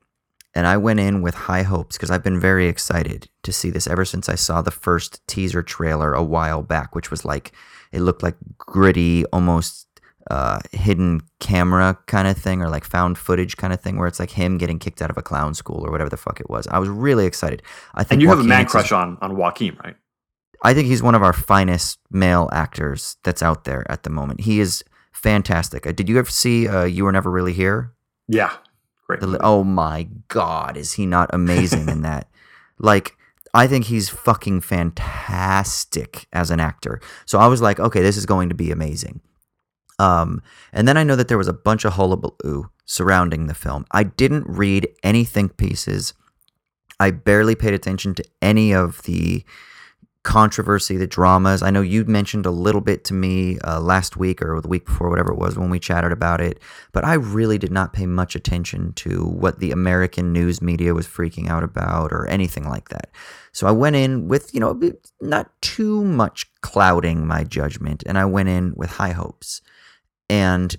and I went in with high hopes because I've been very excited to see this ever since I saw the first teaser trailer a while back, which was like, it looked like gritty, almost uh, hidden camera kind of thing or like found footage kind of thing where it's like him getting kicked out of a clown school or whatever the fuck it was. I was really excited. I think And you have a man Phoenix is- crush on on Joaquin, right? I think he's one of our finest male actors that's out there at the moment. He is fantastic. Uh, Did you ever see uh, You Were Never Really Here? Yeah, great. The, oh my god, is he not amazing in that? Like, I think he's fucking fantastic as an actor. So I was like, okay, this is going to be amazing. Um, and then I know that there was a bunch of hullabaloo surrounding the film. I didn't read any think pieces. I barely paid attention to any of the controversy, the dramas. I know you mentioned a little bit to me uh, last week or the week before, whatever it was, when we chatted about it. But I really did not pay much attention to what the American news media was freaking out about or anything like that. So I went in with, you know, not too much clouding my judgment, and I went in with high hopes. And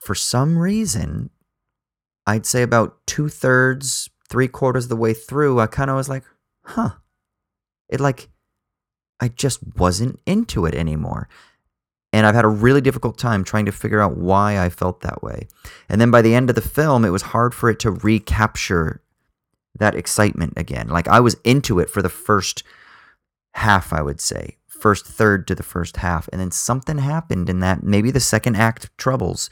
for some reason, I'd say about two thirds, three quarters of the way through, I kind of was like, huh. It like, I just wasn't into it anymore. And I've had a really difficult time trying to figure out why I felt that way. And then by the end of the film, it was hard for it to recapture that excitement again. Like I was into it for the first half, I would say, first third to the first half. And then something happened in that, maybe the second act troubles,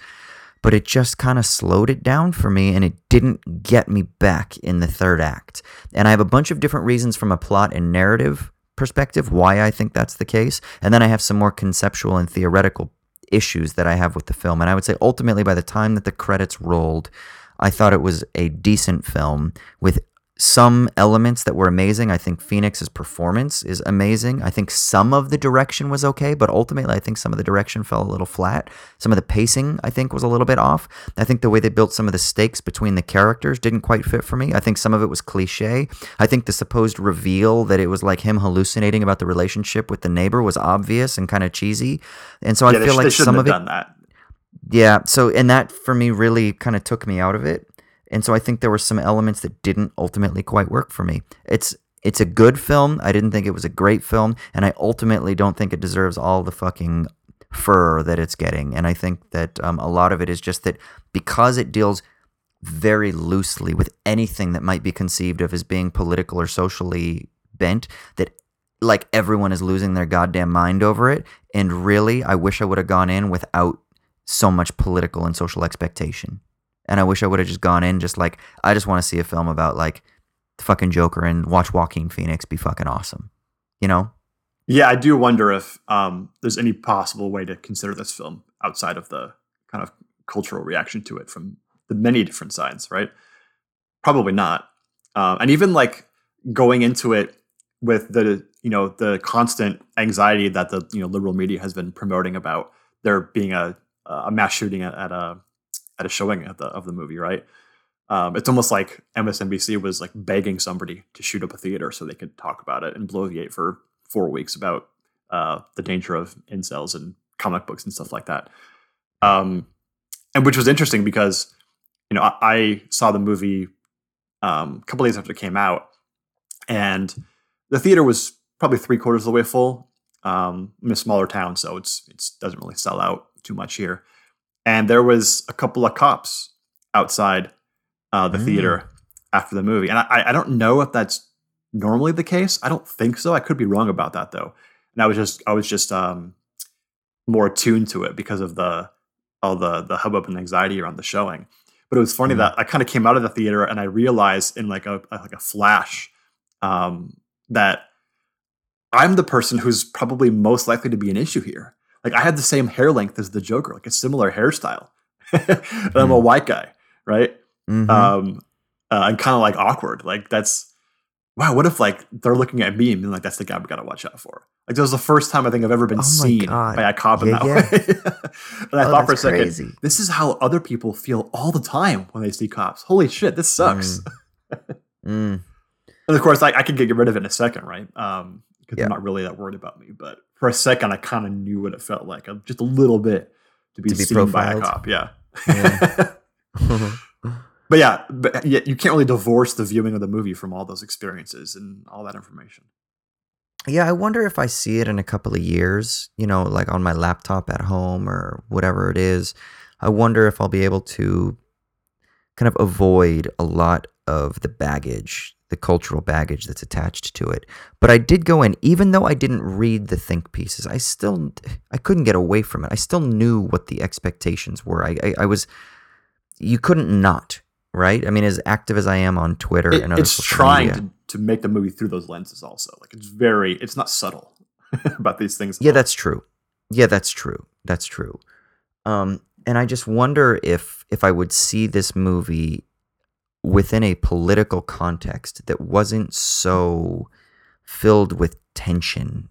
but it just kind of slowed it down for me and it didn't get me back in the third act. And I have a bunch of different reasons from a plot and narrative perspective why I think that's the case. And then I have some more conceptual and theoretical issues that I have with the film. And I would say ultimately, by the time that the credits rolled, I thought it was a decent film with some elements that were amazing. I think Phoenix's performance is amazing. I think some of the direction was okay, but ultimately, I think some of the direction fell a little flat. Some of the pacing, I think, was a little bit off. I think the way they built some of the stakes between the characters didn't quite fit for me. I think some of it was cliche. I think the supposed reveal that it was like him hallucinating about the relationship with the neighbor was obvious and kind of cheesy. And so yeah, I feel sh- like some of it that. yeah. So, and that for me really kind of took me out of it. And so I think there were some elements that didn't ultimately quite work for me. It's it's a good film. I didn't think it was a great film, and I ultimately don't think it deserves all the fucking fur that it's getting. And I think that um, a lot of it is just that because it deals very loosely with anything that might be conceived of as being political or socially bent, that like everyone is losing their goddamn mind over it. And really, I wish I would have gone in without so much political and social expectation. And I wish I would have just gone in just like I just want to see a film about like the fucking Joker and watch Joaquin Phoenix be fucking awesome. You know? Yeah, I do wonder if um, there's any possible way to consider this film outside of the kind of cultural reaction to it from the many different sides, right? Probably not. Um, and even like going into it with the you know the constant anxiety that the you know liberal media has been promoting about there being a a mass shooting at, at a at a showing of the of the movie, right? Um, it's almost like MSNBC was like begging somebody to shoot up a theater so they could talk about it and bloviate for four weeks about uh, the danger of incels and comic books and stuff like that. Um, and which was interesting because you know I, I saw the movie um, a couple days after it came out, and the theater was probably three quarters of the way full. Um, in a smaller town, so it's it doesn't really sell out too much here. And there was a couple of cops outside uh, the Mm. theater after the movie, and I, I don't know if that's normally the case. I don't think so. I could be wrong about that though. And I was just I was just um, more attuned to it because of the all the the hubbub and anxiety around the showing. But it was funny Mhm. that I kind of came out of the theater and I realized in like a, a like a flash um, that I'm the person who's probably most likely to be an issue here. Like I had the same hair length as the Joker, like a similar hairstyle. and I'm a Mm. white guy, right? Mhm. Um, uh, and kind of like awkward. Like that's wow. What if like they're looking at me and being like, "That's the guy we gotta watch out for." Like that was the first time I think I've ever been Oh seen God. by a cop in Yeah, that yeah. way. and I Oh, thought for a second, crazy. this is how other people feel all the time when they see cops. Holy shit, this sucks. Mm. And of course, I, I could get rid of it in a second, right? Um, because Yeah. I'm not really that worried about me. But for a second, I kind of knew what it felt like, uh, just a little bit, to be, To be seen by a profiled. cop. Yeah. Yeah. but yeah, but yet you can't really divorce the viewing of the movie from all those experiences and all that information. Yeah, I wonder if I see it in a couple of years, you know, like on my laptop at home or whatever it is. I wonder if I'll be able to kind of avoid a lot of the baggage, the cultural baggage that's attached to it. But I did go in, even though I didn't read the think pieces, I still I couldn't get away from it. I still knew what the expectations were. I I, I was you couldn't not, right? I mean, as active as I am on Twitter It- and other it's social trying media, to, to make the movie through those lenses, also. Like it's very, it's not subtle about these things. Yeah, all. that's true. Yeah, that's true. That's true. Um, and I just wonder if if I would see this movie within a political context that wasn't so filled with tension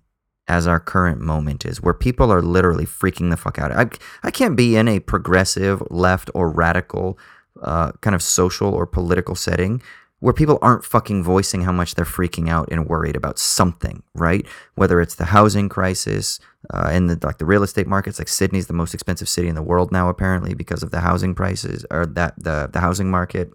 as our current moment is, where people are literally freaking the fuck out. I I can't be in a progressive, left, or radical uh, kind of social or political setting where people aren't fucking voicing how much they're freaking out and worried about something, right? Whether it's the housing crisis, uh, in the like the real estate markets. Like Sydney's the most expensive city in the world now, apparently because of the housing prices or that the the housing market.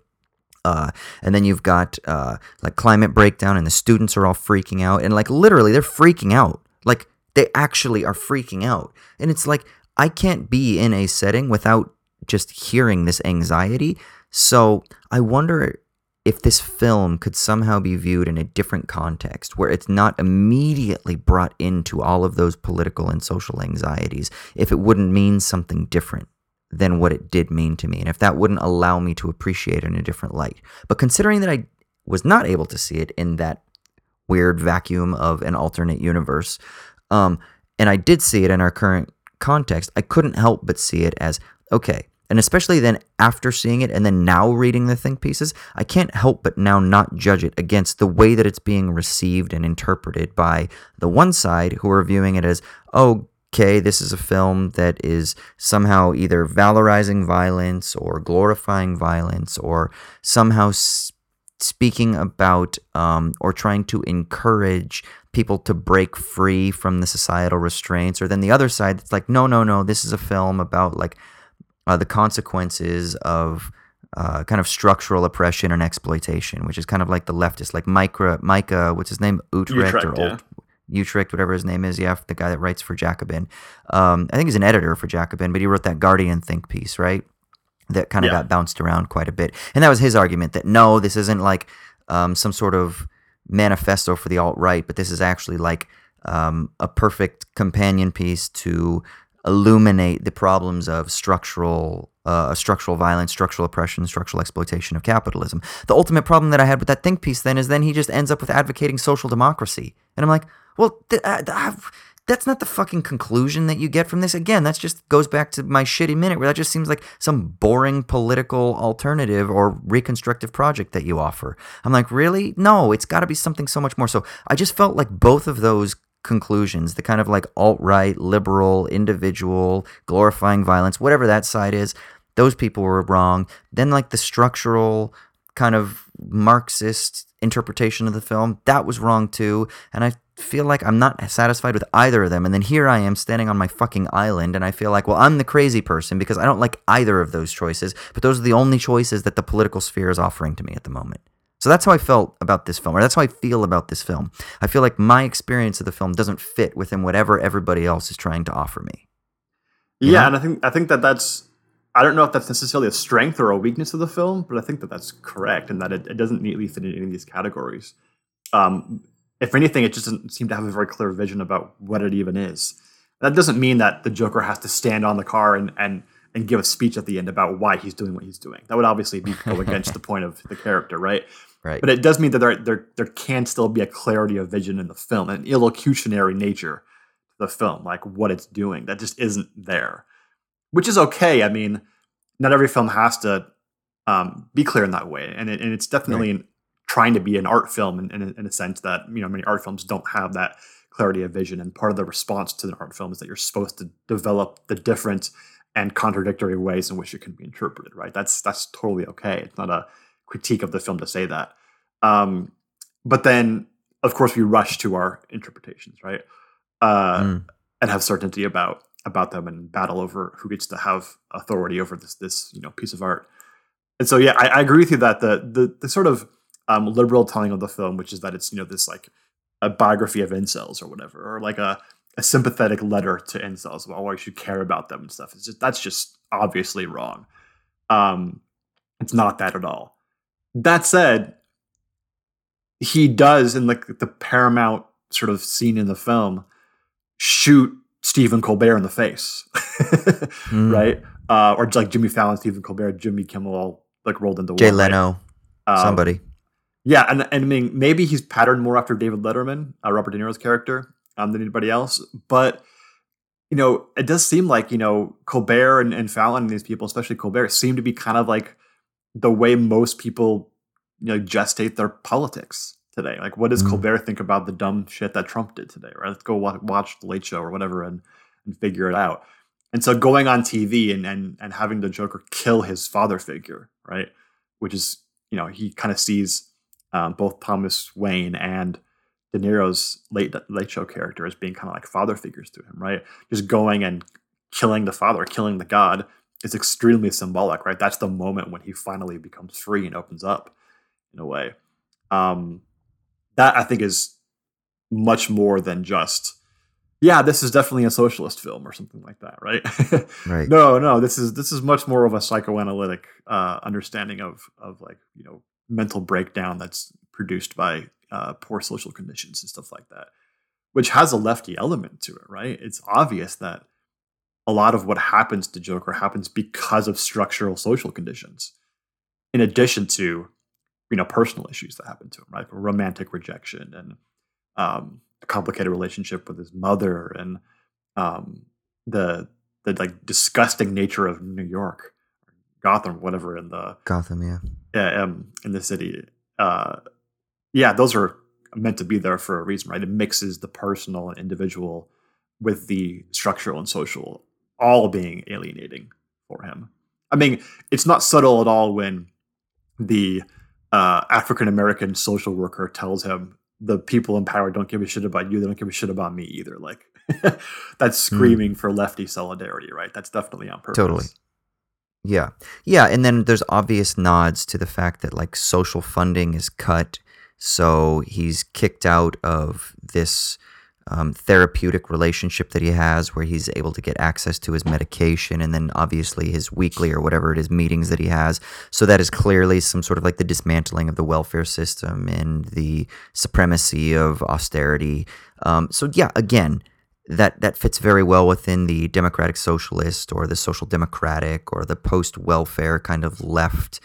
Uh, and then you've got uh, like climate breakdown, and the students are all freaking out, and like literally they're freaking out. Like they actually are freaking out, and it's like I can't be in a setting without just hearing this anxiety. So I wonder if this film could somehow be viewed in a different context where it's not immediately brought into all of those political and social anxieties, if it wouldn't mean something different than what it did mean to me, and if that wouldn't allow me to appreciate it in a different light. But considering that I was not able to see it in that weird vacuum of an alternate universe, um, and I did see it in our current context, I couldn't help but see it as okay, and especially then after seeing it and then now reading the think pieces, I can't help but now not judge it against the way that it's being received and interpreted by the one side who are viewing it as, okay, this is a film that is somehow either valorizing violence or glorifying violence or somehow s- speaking about um, or trying to encourage people to break free from the societal restraints. Or then the other side that's like, no, no, no, this is a film about like, uh, the consequences of uh, kind of structural oppression and exploitation, which is kind of like the leftist, like Micah, Micah, what's his name, Uetricht, Uetricht, or yeah. Old, Uetricht, whatever his name is. Yeah, the guy that writes for Jacobin. Um, I think he's an editor for Jacobin, but he wrote that Guardian think piece, right? That kind of Yeah. got bounced around quite a bit, and that was his argument that no, this isn't like um, some sort of manifesto for the alt right, but this is actually like um, a perfect companion piece to illuminate the problems of structural uh, structural violence, structural oppression, structural exploitation of capitalism. The ultimate problem that I had with that think piece then is then he just ends up with advocating social democracy, and I'm like, well, th- uh, th- I've- that's not the fucking conclusion that you get from this. Again, that just goes back to my shitty minute where that just seems like some boring political alternative or reconstructive project that you offer. I'm like, really? No, it's got to be something so much more. So I just felt like both of those conclusions, the kind of like alt right, liberal, individual, glorifying violence, whatever that side is, those people were wrong. Then, like the structural kind of Marxist interpretation of the film, that was wrong too. And I feel like I'm not satisfied with either of them. And then here I am standing on my fucking island, and I feel like, well, I'm the crazy person because I don't like either of those choices, but those are the only choices that the political sphere is offering to me at the moment. So that's how I felt about this film, or that's how I feel about this film. I feel like my experience of the film doesn't fit within whatever everybody else is trying to offer me. You Yeah, know? and I think I think that that's I don't know if that's necessarily a strength or a weakness of the film, but I think that that's correct and that it, it doesn't neatly fit in any of these categories. Um, if anything, it just doesn't seem to have a very clear vision about what it even is. That doesn't mean that the Joker has to stand on the car and and and give a speech at the end about why he's doing what he's doing. That would obviously be go against the point of the character, right? Right. But it does mean that there, there there can still be a clarity of vision in the film, an illocutionary nature to the film, like what it's doing. That just isn't there, which is okay. I mean, not every film has to um, be clear in that way, and it, and it's definitely trying to be an art film in, in, a, in a sense that you know many art films don't have that clarity of vision. And part of the response to an art film is that you're supposed to develop the different and contradictory ways in which it can be interpreted. Right? That's that's totally okay. It's not a critique of the film to say that. Um, but then, of course, we rush to our interpretations, right? Uh, Mm. And have certainty about about them and battle over who gets to have authority over this this you know piece of art. And so, yeah, I, I agree with you that the the, the sort of um, liberal telling of the film, which is that it's you know this like a biography of incels or whatever, or like a a sympathetic letter to incels about why you should care about them and stuff. It's just that's just obviously wrong. Um, it's not that at all. That said, he does in like the paramount sort of scene in the film shoot Stephen Colbert in the face, Mm. right? Uh, or like Jimmy Fallon, Stephen Colbert, Jimmy Kimmel all like rolled into Jay one. right? Leno, Um, somebody. Yeah, and, and I mean, maybe he's patterned more after David Letterman, uh, Robert De Niro's character, um, than anybody else. But you know, it does seem like you know Colbert and, and Fallon and these people, especially Colbert, seem to be kind of like the way most people you know gestate their politics today. Like, what does Mm. Colbert think about the dumb shit that Trump did today? Right? Let's go wa- watch the Late Show or whatever and and figure it out. And so going on TV and and and having the Joker kill his father figure, right? Which is you know he kind of sees um, both Thomas Wayne and De Niro's late late show character as being kind of like father figures to him, right? Just going and killing the father, killing the god is extremely symbolic, right? That's the moment when he finally becomes free and opens up in a way. Um, that I think is much more than just yeah, this is definitely a socialist film or something like that, right? Right. no, no, this is this is much more of a psychoanalytic uh, understanding of of like you know mental breakdown that's produced by uh, poor social conditions and stuff like that, which has a lefty element to it, right? It's obvious that a lot of what happens to Joker happens because of structural social conditions, in addition to you know personal issues that happen to him, right? Romantic rejection and um, a complicated relationship with his mother and um, the the like disgusting nature of New York, Gotham, whatever in the Gotham, yeah. uh, um, in the city. Uh, yeah, those are meant to be there for a reason, right? It mixes the personal and individual with the structural and social, all being alienating for him. I mean, it's not subtle at all when the uh, African American social worker tells him the people in power don't give a shit about you. They don't give a shit about me either. Like that's screaming for lefty solidarity, right? That's definitely on purpose. Totally. Yeah. Yeah. And then there's obvious nods to the fact that like social funding is cut. So he's kicked out of this um, therapeutic relationship that he has where he's able to get access to his medication and then obviously his weekly or whatever it is meetings that he has. So that is clearly some sort of like the dismantling of the welfare system and the supremacy of austerity. Um, so yeah, again, that that fits very well within the democratic socialist or the social democratic or the post welfare kind of left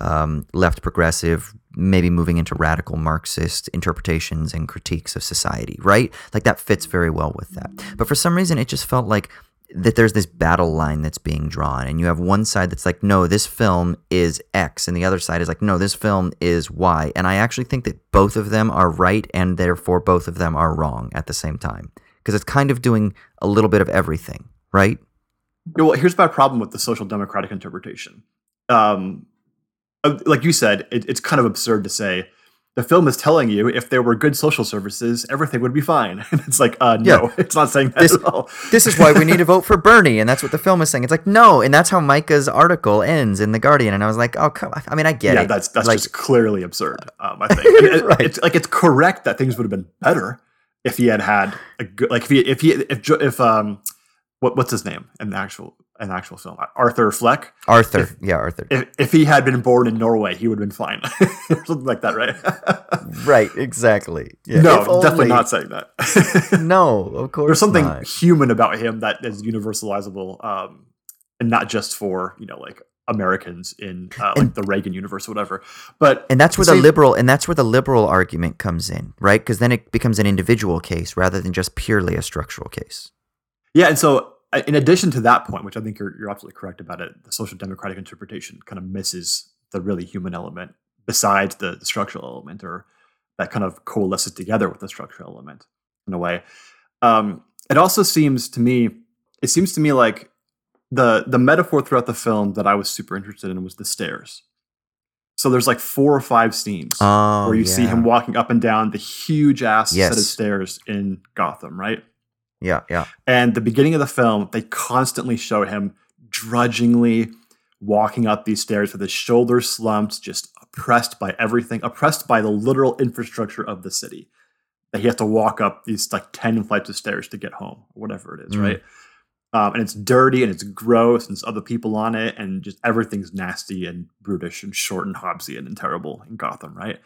um, left progressive maybe moving into radical marxist interpretations and critiques of society right like that fits very well with that but for some reason it just felt like that there's this battle line that's being drawn and you have one side that's like no this film is x and the other side is like no this film is y and i actually think that both of them are right and therefore both of them are wrong at the same time because it's kind of doing a little bit of everything, right? Yeah, well, here's my problem with the social democratic interpretation. Um, like you said, it, it's kind of absurd to say the film is telling you if there were good social services, everything would be fine. And it's like, uh, no, Yeah. it's not saying that This- at all. This is why we need to vote for Bernie, and that's what the film is saying. It's like no, and that's how Micah's article ends in the Guardian, and I was like, oh, come. I mean, I get yeah, it. that's that's like, just clearly absurd. Um, I think it- it's like it's correct that things would have been better if he had had a good like if he if he if if um what what's his name in the actual an actual film Arthur Fleck Arthur. yeah, Arthur. if, if he had been born in Norway he would have been fine something like that right right, exactly. Yeah, no if definitely only- not saying that No, of course. there's something not. human about him that is universalizable um and not just for you know like Americans in uh, like And- the Reagan universe or whatever but And that's where the liberal and that's where the liberal argument comes in, right? Because then it becomes an individual case rather than just purely a structural case. Yeah, and so in addition to that point, which I think you're, you're absolutely correct about it, the social democratic interpretation kind of misses the really human element besides the, the structural element or that kind of coalesces together with the structural element in a way. Um, it also seems to me, it seems to me like the the metaphor throughout the film that I was super interested in was the stairs. So there's like four or five scenes Oh, where you see him walking up and down the huge ass set of stairs in Gotham, right? Yeah, yeah. And the beginning of the film, they constantly show him drudgingly walking up these stairs with his shoulders slumped, just oppressed by everything, oppressed by the literal infrastructure of the city. That he has to walk up these like 10 flights of stairs to get home, or whatever it is, Mm. right? Um, and it's dirty and it's gross and there's other people on it, and just everything's nasty and brutish and short and Hobbesian and terrible in Gotham, right?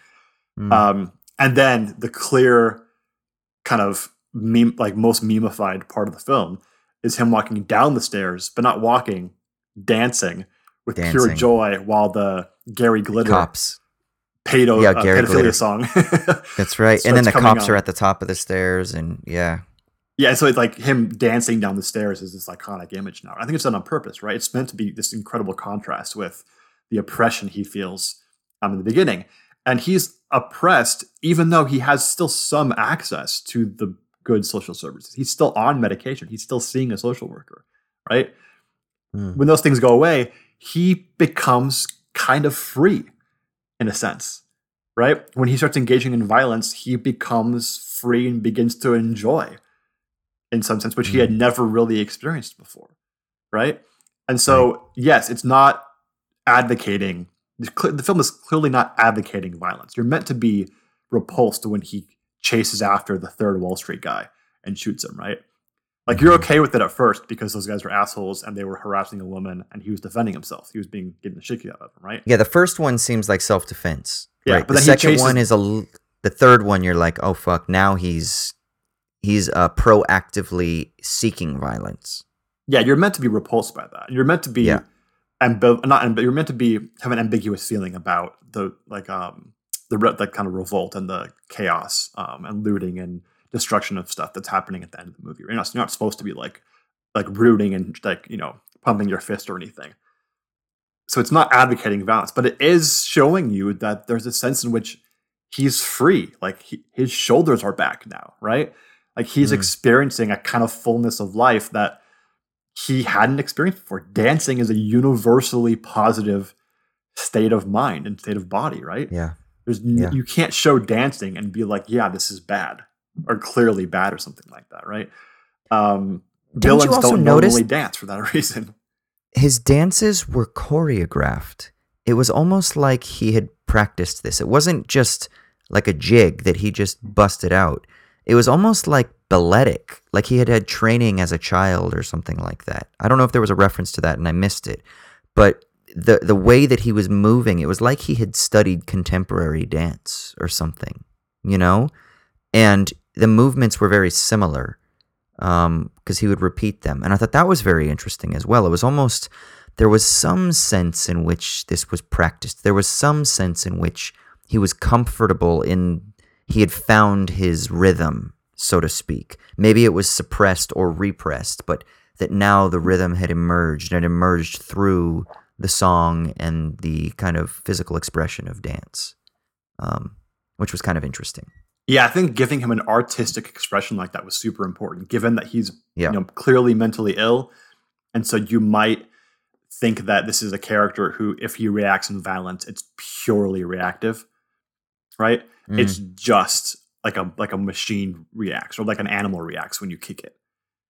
Mm. Um, and then the clear kind of meme, like most memeified part of the film is him walking down the stairs, but not walking, dancing with pure joy while the Gary Glitter Cops. pedo, Yeah, uh, Gary pedophilia Glitter. song. That's right. and then the cops on. are at the top of the stairs, and yeah, Yeah, so it's like him dancing down the stairs is this iconic image now. I think it's done on purpose, right? It's meant to be this incredible contrast with the oppression he feels um, in the beginning. And he's oppressed even though he has still some access to the good social services. He's still on medication. He's still seeing a social worker, right? Hmm. When those things go away, he becomes kind of free in a sense. right? When he starts engaging in violence, he becomes free and begins to enjoy in some sense, which he had never really experienced before, right? And so, yes, it's not advocating. The film is clearly not advocating violence. You're meant to be repulsed when he chases after the third Wall Street guy and shoots him, right? Like you're okay with it at first because those guys were assholes and they were harassing a woman and he was defending himself. He was being getting the shit out of him, right? Yeah, the first one seems like self defense. Yeah, right. but the second chases- one is a. l- The third one, you're like, oh fuck, now he's he's uh, proactively seeking violence. Yeah, you're meant to be repulsed by that. You're meant to be Yeah. ambi- not ambi- you're meant to be have an ambiguous feeling about the like um the re- like kind of revolt and the chaos um and looting and destruction of stuff that's happening at the end of the movie. You're not you're not supposed to be like like rooting and like you know pumping your fist or anything. So it's not advocating violence, but it is showing you that there's a sense in which he's free. Like he, his shoulders are back now, right? Like he's Mm. experiencing a kind of fullness of life that he hadn't experienced before. Dancing is a universally positive state of mind and state of body, right? Yeah. There's n- Yeah. you can't show dancing and be like, yeah, this is bad or clearly bad or something like that, right? Um, Didn't villains also don't notice- normally dance for that reason. His dances were choreographed. It was almost like he had practiced this. It wasn't just like a jig that he just busted out. It was almost like balletic, like he had had training as a child or something like that. I don't know if there was a reference to that and I missed it, but the the way that he was moving, it was like he had studied contemporary dance or something, you know? And the movements were very similar um, because he would repeat them. And I thought that was very interesting as well. It was almost, there was some sense in which this was practiced. There was some sense in which he was comfortable in, he had found his rhythm, so to speak. Maybe it was suppressed or repressed, but that now the rhythm had emerged and emerged through the song and the kind of physical expression of dance, um, which was kind of interesting. Yeah, I think giving him an artistic expression like that was super important, given that he's Yeah. you know clearly mentally ill, and so you might think that this is a character who, if he reacts in violence, it's purely reactive, right? Mm. It's just like a like a machine reacts or like an animal reacts when you kick it,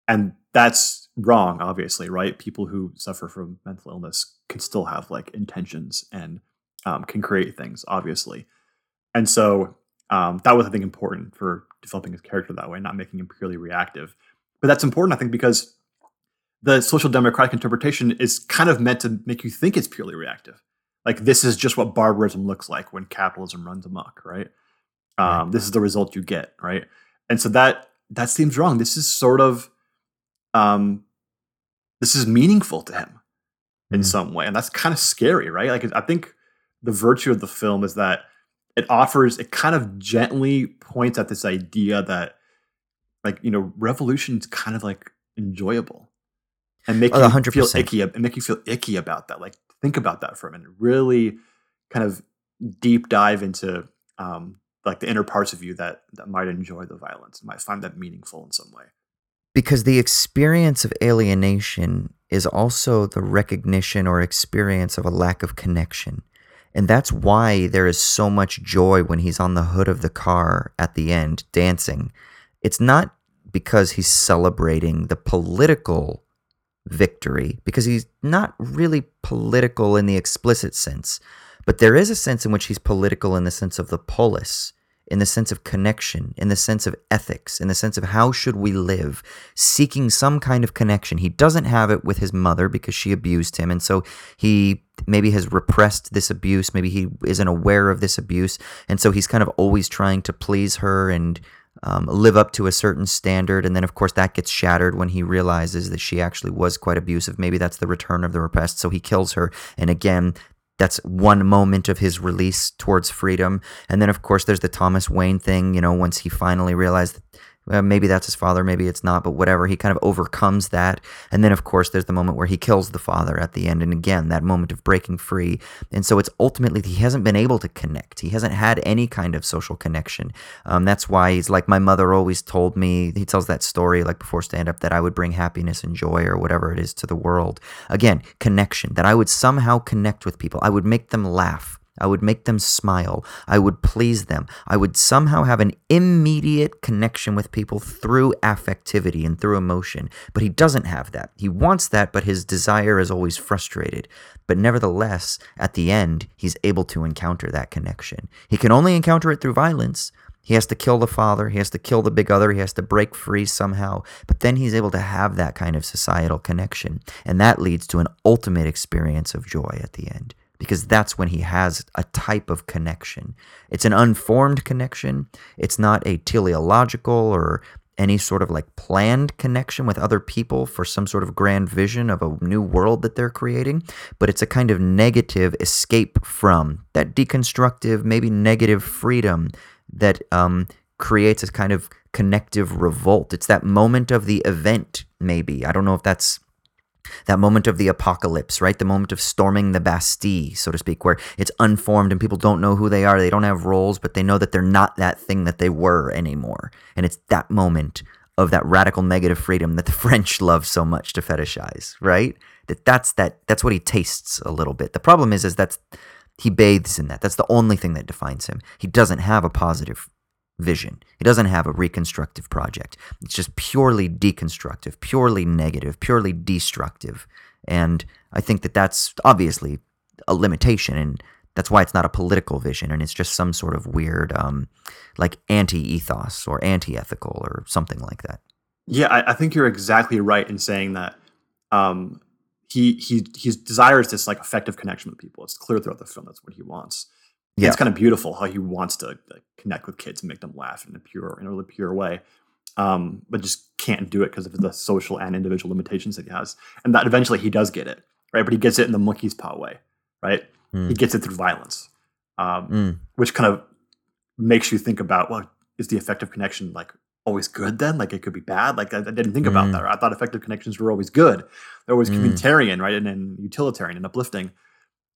and that's wrong, obviously, right? People who suffer from mental illness can still have like intentions and um, can create things, obviously, and so um, that was I think important for developing his character that way, not making him purely reactive. But that's important, I think, because the social democratic interpretation is kind of meant to make you think it's purely reactive. Like this is just what barbarism looks like when capitalism runs amok, right? Um, This is the result you get, right? And so that that seems wrong. This is sort of um, this is meaningful to him in Mm. some way, and that's kind of scary, right? Like I think the virtue of the film is that it offers it kind of gently points at this idea that like you know revolution is kind of like enjoyable and make Oh, you 100%. feel icky and make you feel icky about that like think about that for a minute really kind of deep dive into um like the inner parts of you that that might enjoy the violence and might find that meaningful in some way because the experience of alienation is also the recognition or experience of a lack of connection. And that's why there is so much joy when he's on the hood of the car at the end dancing. It's not because he's celebrating the political victory, because he's not really political in the explicit sense, but there is a sense in which he's political in the sense of the polis, in the sense of connection, in the sense of ethics, in the sense of how should we live, seeking some kind of connection. He doesn't have it with his mother because she abused him, and so he maybe has repressed this abuse, maybe he isn't aware of this abuse, and so he's kind of always trying to please her and um, live up to a certain standard, and then of course that gets shattered when he realizes that she actually was quite abusive. Maybe that's the return of the repressed, so he kills her, and again that's one moment of his release towards freedom. And then, of course, there's the Thomas Wayne thing, you know, once he finally realized well, maybe that's his father, maybe it's not, but whatever. He kind of overcomes that. And then, of course, there's the moment where he kills the father at the end. And again, that moment of breaking free. And so it's ultimately, he hasn't been able to connect. He hasn't had any kind of social connection. Um, that's why he's like, my mother always told me, he tells that story like before stand up, that I would bring happiness and joy or whatever it is to the world. Again, connection, that I would somehow connect with people. I would make them laugh. I would make them smile. I would please them. I would somehow have an immediate connection with people through affectivity and through emotion. But he doesn't have that. He wants that, but his desire is always frustrated. But nevertheless, at the end, he's able to encounter that connection. He can only encounter it through violence. He has to kill the father. He has to kill the big other. He has to break free somehow. But then he's able to have that kind of societal connection. And that leads to an ultimate experience of joy at the end because that's when he has a type of connection. It's an unformed connection. It's not a teleological or any sort of like planned connection with other people for some sort of grand vision of a new world that they're creating, but it's a kind of negative escape from that deconstructive, maybe negative freedom that um, creates a kind of connective revolt. It's that moment of the event, maybe. I don't know if that's that moment of the apocalypse, right? The moment of storming the Bastille, so to speak, where it's unformed and people don't know who they are. They don't have roles, but they know that they're not that thing that they were anymore. And it's that moment of that radical negative freedom that the French love so much to fetishize, right? That that's that that's what he tastes a little bit. The problem is is that's he bathes in that. That's the only thing that defines him. He doesn't have a positive vision. He doesn't have a reconstructive project. It's just purely deconstructive, purely negative, purely destructive. And I think that that's obviously a limitation and that's why it's not a political vision and it's just some sort of weird um, like anti-ethos or anti-ethical or something like that. Yeah, I, I think you're exactly right in saying that um, he he he desires this like affective connection with people. It's clear throughout the film that's what he wants. Yeah. It's kind of beautiful how he wants to like, connect with kids and make them laugh in a pure, in a really pure way, um, but just can't do it because of the social and individual limitations that he has. And that eventually he does get it, right? But he gets it in the monkey's paw way, right? Mm. He gets it through violence, um, mm. which kind of makes you think about, well, is the affective connection like always good then? Like it could be bad? Like I, I didn't think mm. about that. I thought affective connections were always good. They're always mm. communitarian, right? And, and utilitarian and uplifting.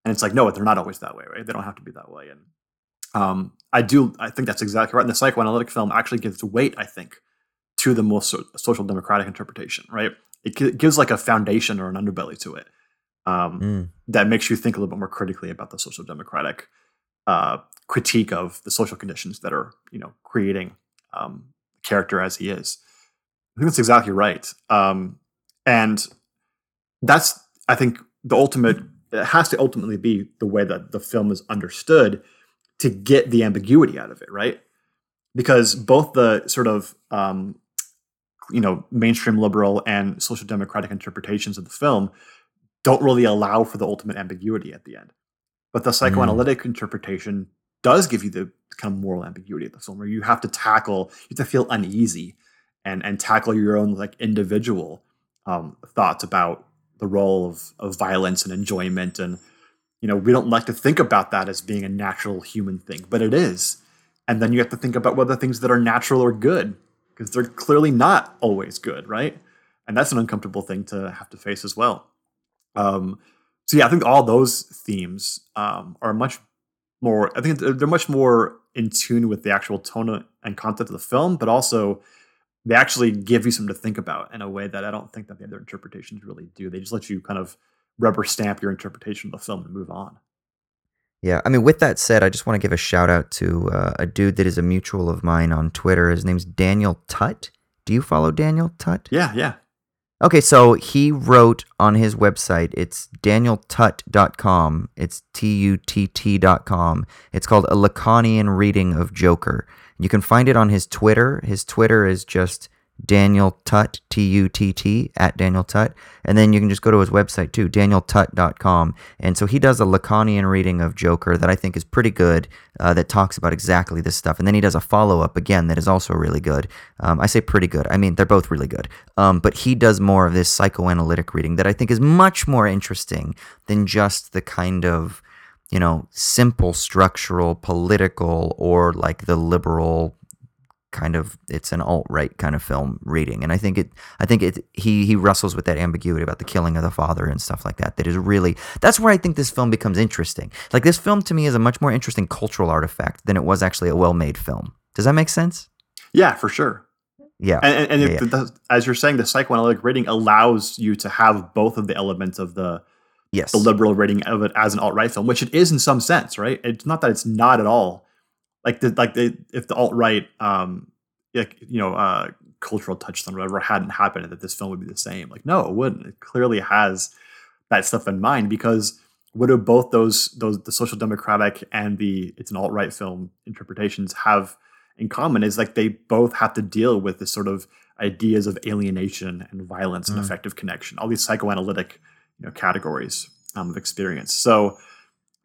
And it's like, no, they're not always that way, right? They don't have to be that way. And um, I do, I think that's exactly right. And the psychoanalytic film actually gives weight, I think, to the most so- social democratic interpretation, right? It g- gives like a foundation or an underbelly to it um, mm. that makes you think a little bit more critically about the social democratic uh, critique of the social conditions that are, you know, creating um, character as he is. I think that's exactly right. Um, and that's, I think, the ultimate it has to ultimately be the way that the film is understood to get the ambiguity out of it, right? Because both the sort of um, you know mainstream liberal and social democratic interpretations of the film don't really allow for the ultimate ambiguity at the end, but the psychoanalytic mm. interpretation does give you the kind of moral ambiguity of the film, where you have to tackle, you have to feel uneasy and and tackle your own like individual um, thoughts about the role of, of violence and enjoyment and you know we don't like to think about that as being a natural human thing but it is. And then you have to think about whether things that are natural are good because they're clearly not always good right? And that's an uncomfortable thing to have to face as well. Um, so yeah i think all those themes um, are much more i think they're much more in tune with the actual tone and content of the film but also they actually give you something to think about in a way that I don't think that the other interpretations really do. They just let you kind of rubber stamp your interpretation of the film and move on. Yeah, I mean, with that said, I just want to give a shout out to uh, a dude that is a mutual of mine on Twitter. His name's Daniel Tutt. Do you follow Daniel Tutt? Yeah, yeah. Okay, so he wrote on his website, it's danieltutt.com. It's T U T T.com. It's called A Lacanian Reading of Joker. You can find it on his Twitter. His Twitter is just Daniel Tutt, T U T T, at Daniel Tutt. And then you can just go to his website too, danieltutt.com. And so he does a Lacanian reading of Joker that I think is pretty good, uh, that talks about exactly this stuff. And then he does a follow up again that is also really good. Um, I say pretty good. I mean, they're both really good. Um, but he does more of this psychoanalytic reading that I think is much more interesting than just the kind of you know, simple structural, political, or like the liberal kind of it's an alt right kind of film reading. And i think it i think it he he wrestles with that ambiguity about the killing of the father and stuff like that that is really that's where i think this film becomes interesting. Like this film to me is a much more interesting cultural artifact than it was actually a well-made film. Does that make sense? Yeah for sure. Yeah. And, and yeah, it, yeah. The, as you're saying the psychoanalytic reading allows you to have both of the elements of the Yes. the liberal rating of it as an alt right film, which it is in some sense, right? It's not that it's not at all. Like the like the if the alt right um like you know uh cultural touchstone or whatever hadn't happened that this film would be the same. Like no, it wouldn't. It clearly has that stuff in mind because what do both those those the social democratic and the it's an alt right film interpretations have in common is like they both have to deal with this sort of ideas of alienation and violence and Mm. affective connection, all these psychoanalytic you know categories um, of experience. So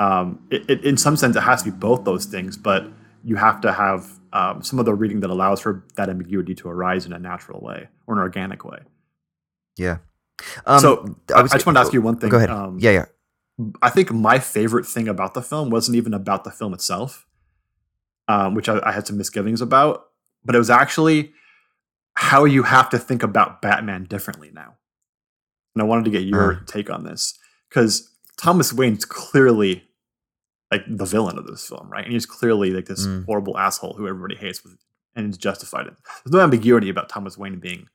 um, it, it, in some sense, it has to be both those things, but you have to have um, some of the reading that allows for that ambiguity to arise in a natural way or an organic way. Yeah. Um, so I, I just want to ask you one thing. Go ahead. Um, yeah, yeah. I think my favorite thing about the film wasn't even about the film itself, um, which I, I had some misgivings about, but it was actually how you have to think about Batman differently now. And I wanted to get your Uh. take on this because Thomas Wayne's clearly like the villain of this film, right? And he's clearly like this Mm. horrible asshole who everybody hates, with, and is justified. In. There's no ambiguity about Thomas Wayne being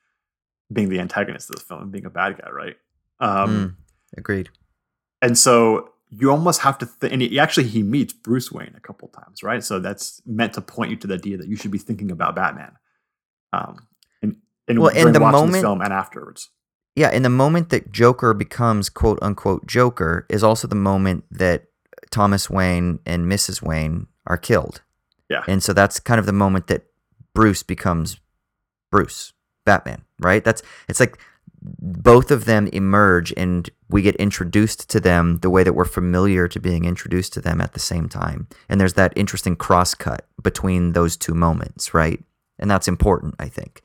being the antagonist of this film and being a bad guy, right? Um, Mm, agreed. and so you almost have to think and he actually he meets bruce wayne a couple times right so that's meant to point you to the idea that you should be thinking about batman um and, and Well, in the moment- the film and afterwards Yeah, and the moment that Joker becomes quote unquote Joker is also the moment that Thomas Wayne and Mrs. Wayne are killed. Yeah. And so that's kind of the moment that Bruce becomes Bruce, Batman, right? That's it's like both of them emerge and we get introduced to them the way that we're familiar to being introduced to them at the same time. And there's that interesting cross cut between those two moments, right? And that's important, I think.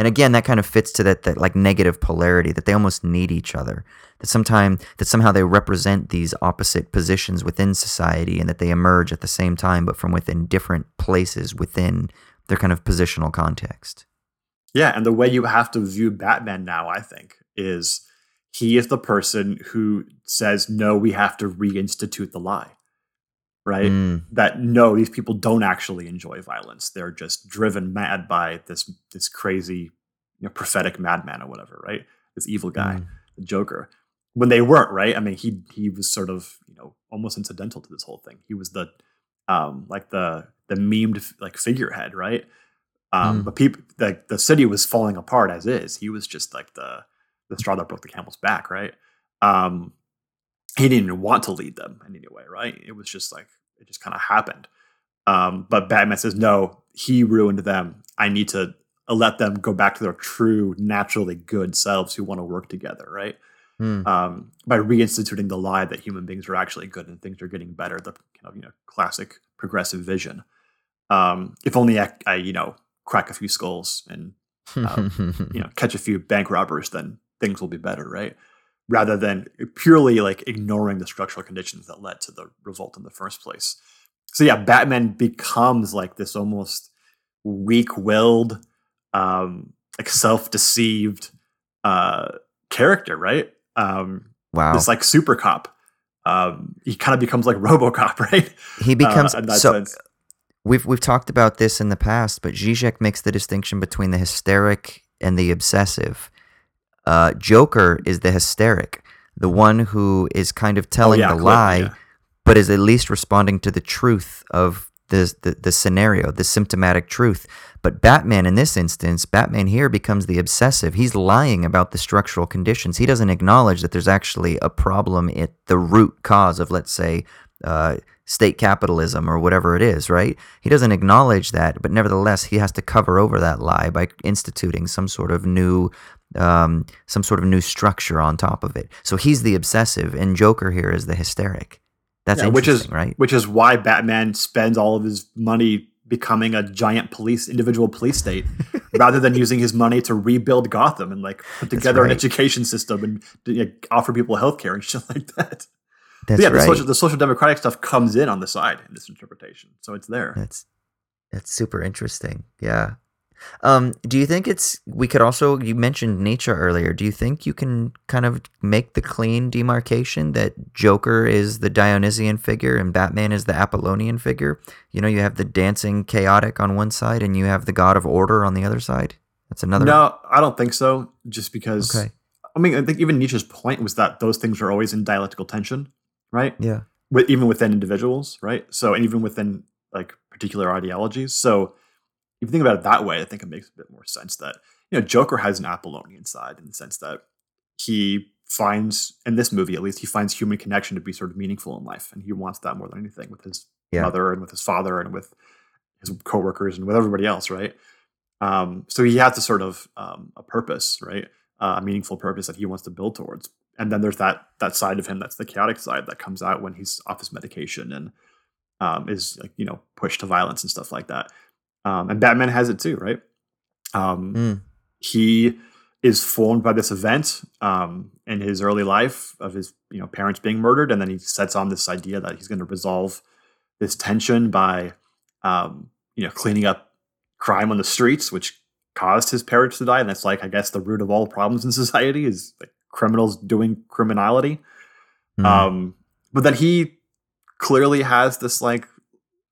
And again, that kind of fits to that, that like negative polarity that they almost need each other. That sometime that somehow they represent these opposite positions within society and that they emerge at the same time, but from within different places within their kind of positional context. yeah and the way you have to view batman now i think is he is the person who says no we have to reinstitute the lie right Mm, that no, these people don't actually enjoy violence. They're just driven mad by this this crazy, you know, prophetic madman or whatever, right? This evil guy, Mm. the Joker. When they weren't, right? I mean, he he was sort of, you know, almost incidental to this whole thing. He was the um like the the memed like figurehead, right? Um, Mm. but people like the city was falling apart as is. He was just like the the straw that broke the camel's back, right? Um, he didn't even want to lead them in any way, right? It was just like it just kind of happened. Um, but Batman says, "No, he ruined them. I need to uh, let them go back to their true, naturally good selves who want to work together, right? Mm. Um, by reinstituting the lie that human beings are actually good and things are getting better. The kind of you know classic progressive vision. Um, if only I, I you know crack a few skulls and um, you know catch a few bank robbers, then things will be better, right? Rather than purely like ignoring the structural conditions that led to the revolt in the first place. So yeah, Batman becomes like this almost weak-willed, um, like self-deceived uh, character, right? Um, wow. This like super cop. Um, he kind of becomes like RoboCop, right? he becomes uh, so sense. We've we've talked about this in the past, but Zizek makes the distinction between the hysteric and the obsessive. Uh, Joker is the hysteric, the one who is kind of telling Oh, yeah, the lie, yeah. but is at least responding to the truth of the, the the scenario, the symptomatic truth. But Batman, in this instance, Batman here becomes the obsessive. He's lying about the structural conditions. He doesn't acknowledge that there's actually a problem at the root cause of, let's say, uh, state capitalism or whatever it is, right? He doesn't acknowledge that, but nevertheless, he has to cover over that lie by instituting some sort of new, um, some sort of new structure on top of it. So he's the obsessive, and Joker here is the hysteric. That's Yeah, which is right? which is why Batman spends all of his money becoming a giant police individual police state rather than using his money to rebuild Gotham and like put together an education system and you know, offer people healthcare and shit like that. That's yeah, right. the social the social democratic stuff comes in on the side in this interpretation, so it's there. That's that's super interesting. Yeah. Um, do you think it's we could also you mentioned Nietzsche earlier. Do you think you can kind of make the clean demarcation that Joker is the Dionysian figure and Batman is the Apollonian figure? You know, you have the dancing chaotic on one side and you have the god of order on the other side. That's another No, I don't think so. Just because Okay. I mean, I think even Nietzsche's point was that those things are always in dialectical tension, right? Yeah. With, even within individuals, right? So, and even within like particular ideologies. So, if you think about it that way, I think it makes a bit more sense that you know Joker has an Apollonian side in the sense that he finds in this movie at least he finds human connection to be sort of meaningful in life, and he wants that more than anything with his Yeah. mother and with his father and with his coworkers and with everybody else, right? Um, so he has a sort of um, a purpose, right? Uh, a meaningful purpose that he wants to build towards. And then there's that that side of him that's the chaotic side that comes out when he's off his medication and um, is like you know pushed to violence and stuff like that. Um, and Batman has it too, right? Um, Mm. He is formed by this event um, in his early life of his you know parents being murdered, and then he sets on this idea that he's going to resolve this tension by um, you know cleaning up crime on the streets, which caused his parents to die, and that's like I guess the root of all problems in society is like criminals doing criminality. Mm. Um, but then he clearly has this like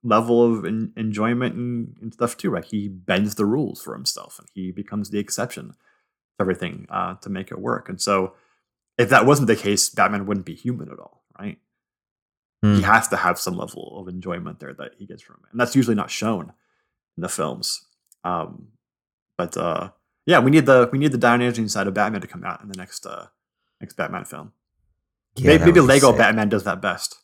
level of en- enjoyment and, and stuff too, right? He bends the rules for himself, and he becomes the exception to everything uh, to make it work. And so, if that wasn't the case, Batman wouldn't be human at all, right? He Mm. has to have some level of enjoyment there that he gets from it, and that's usually not shown in the films. Um, but uh, yeah, we need the we need the dynamic side of Batman to come out in the next uh, next Batman film. Yeah, maybe maybe Lego sick. Batman does that best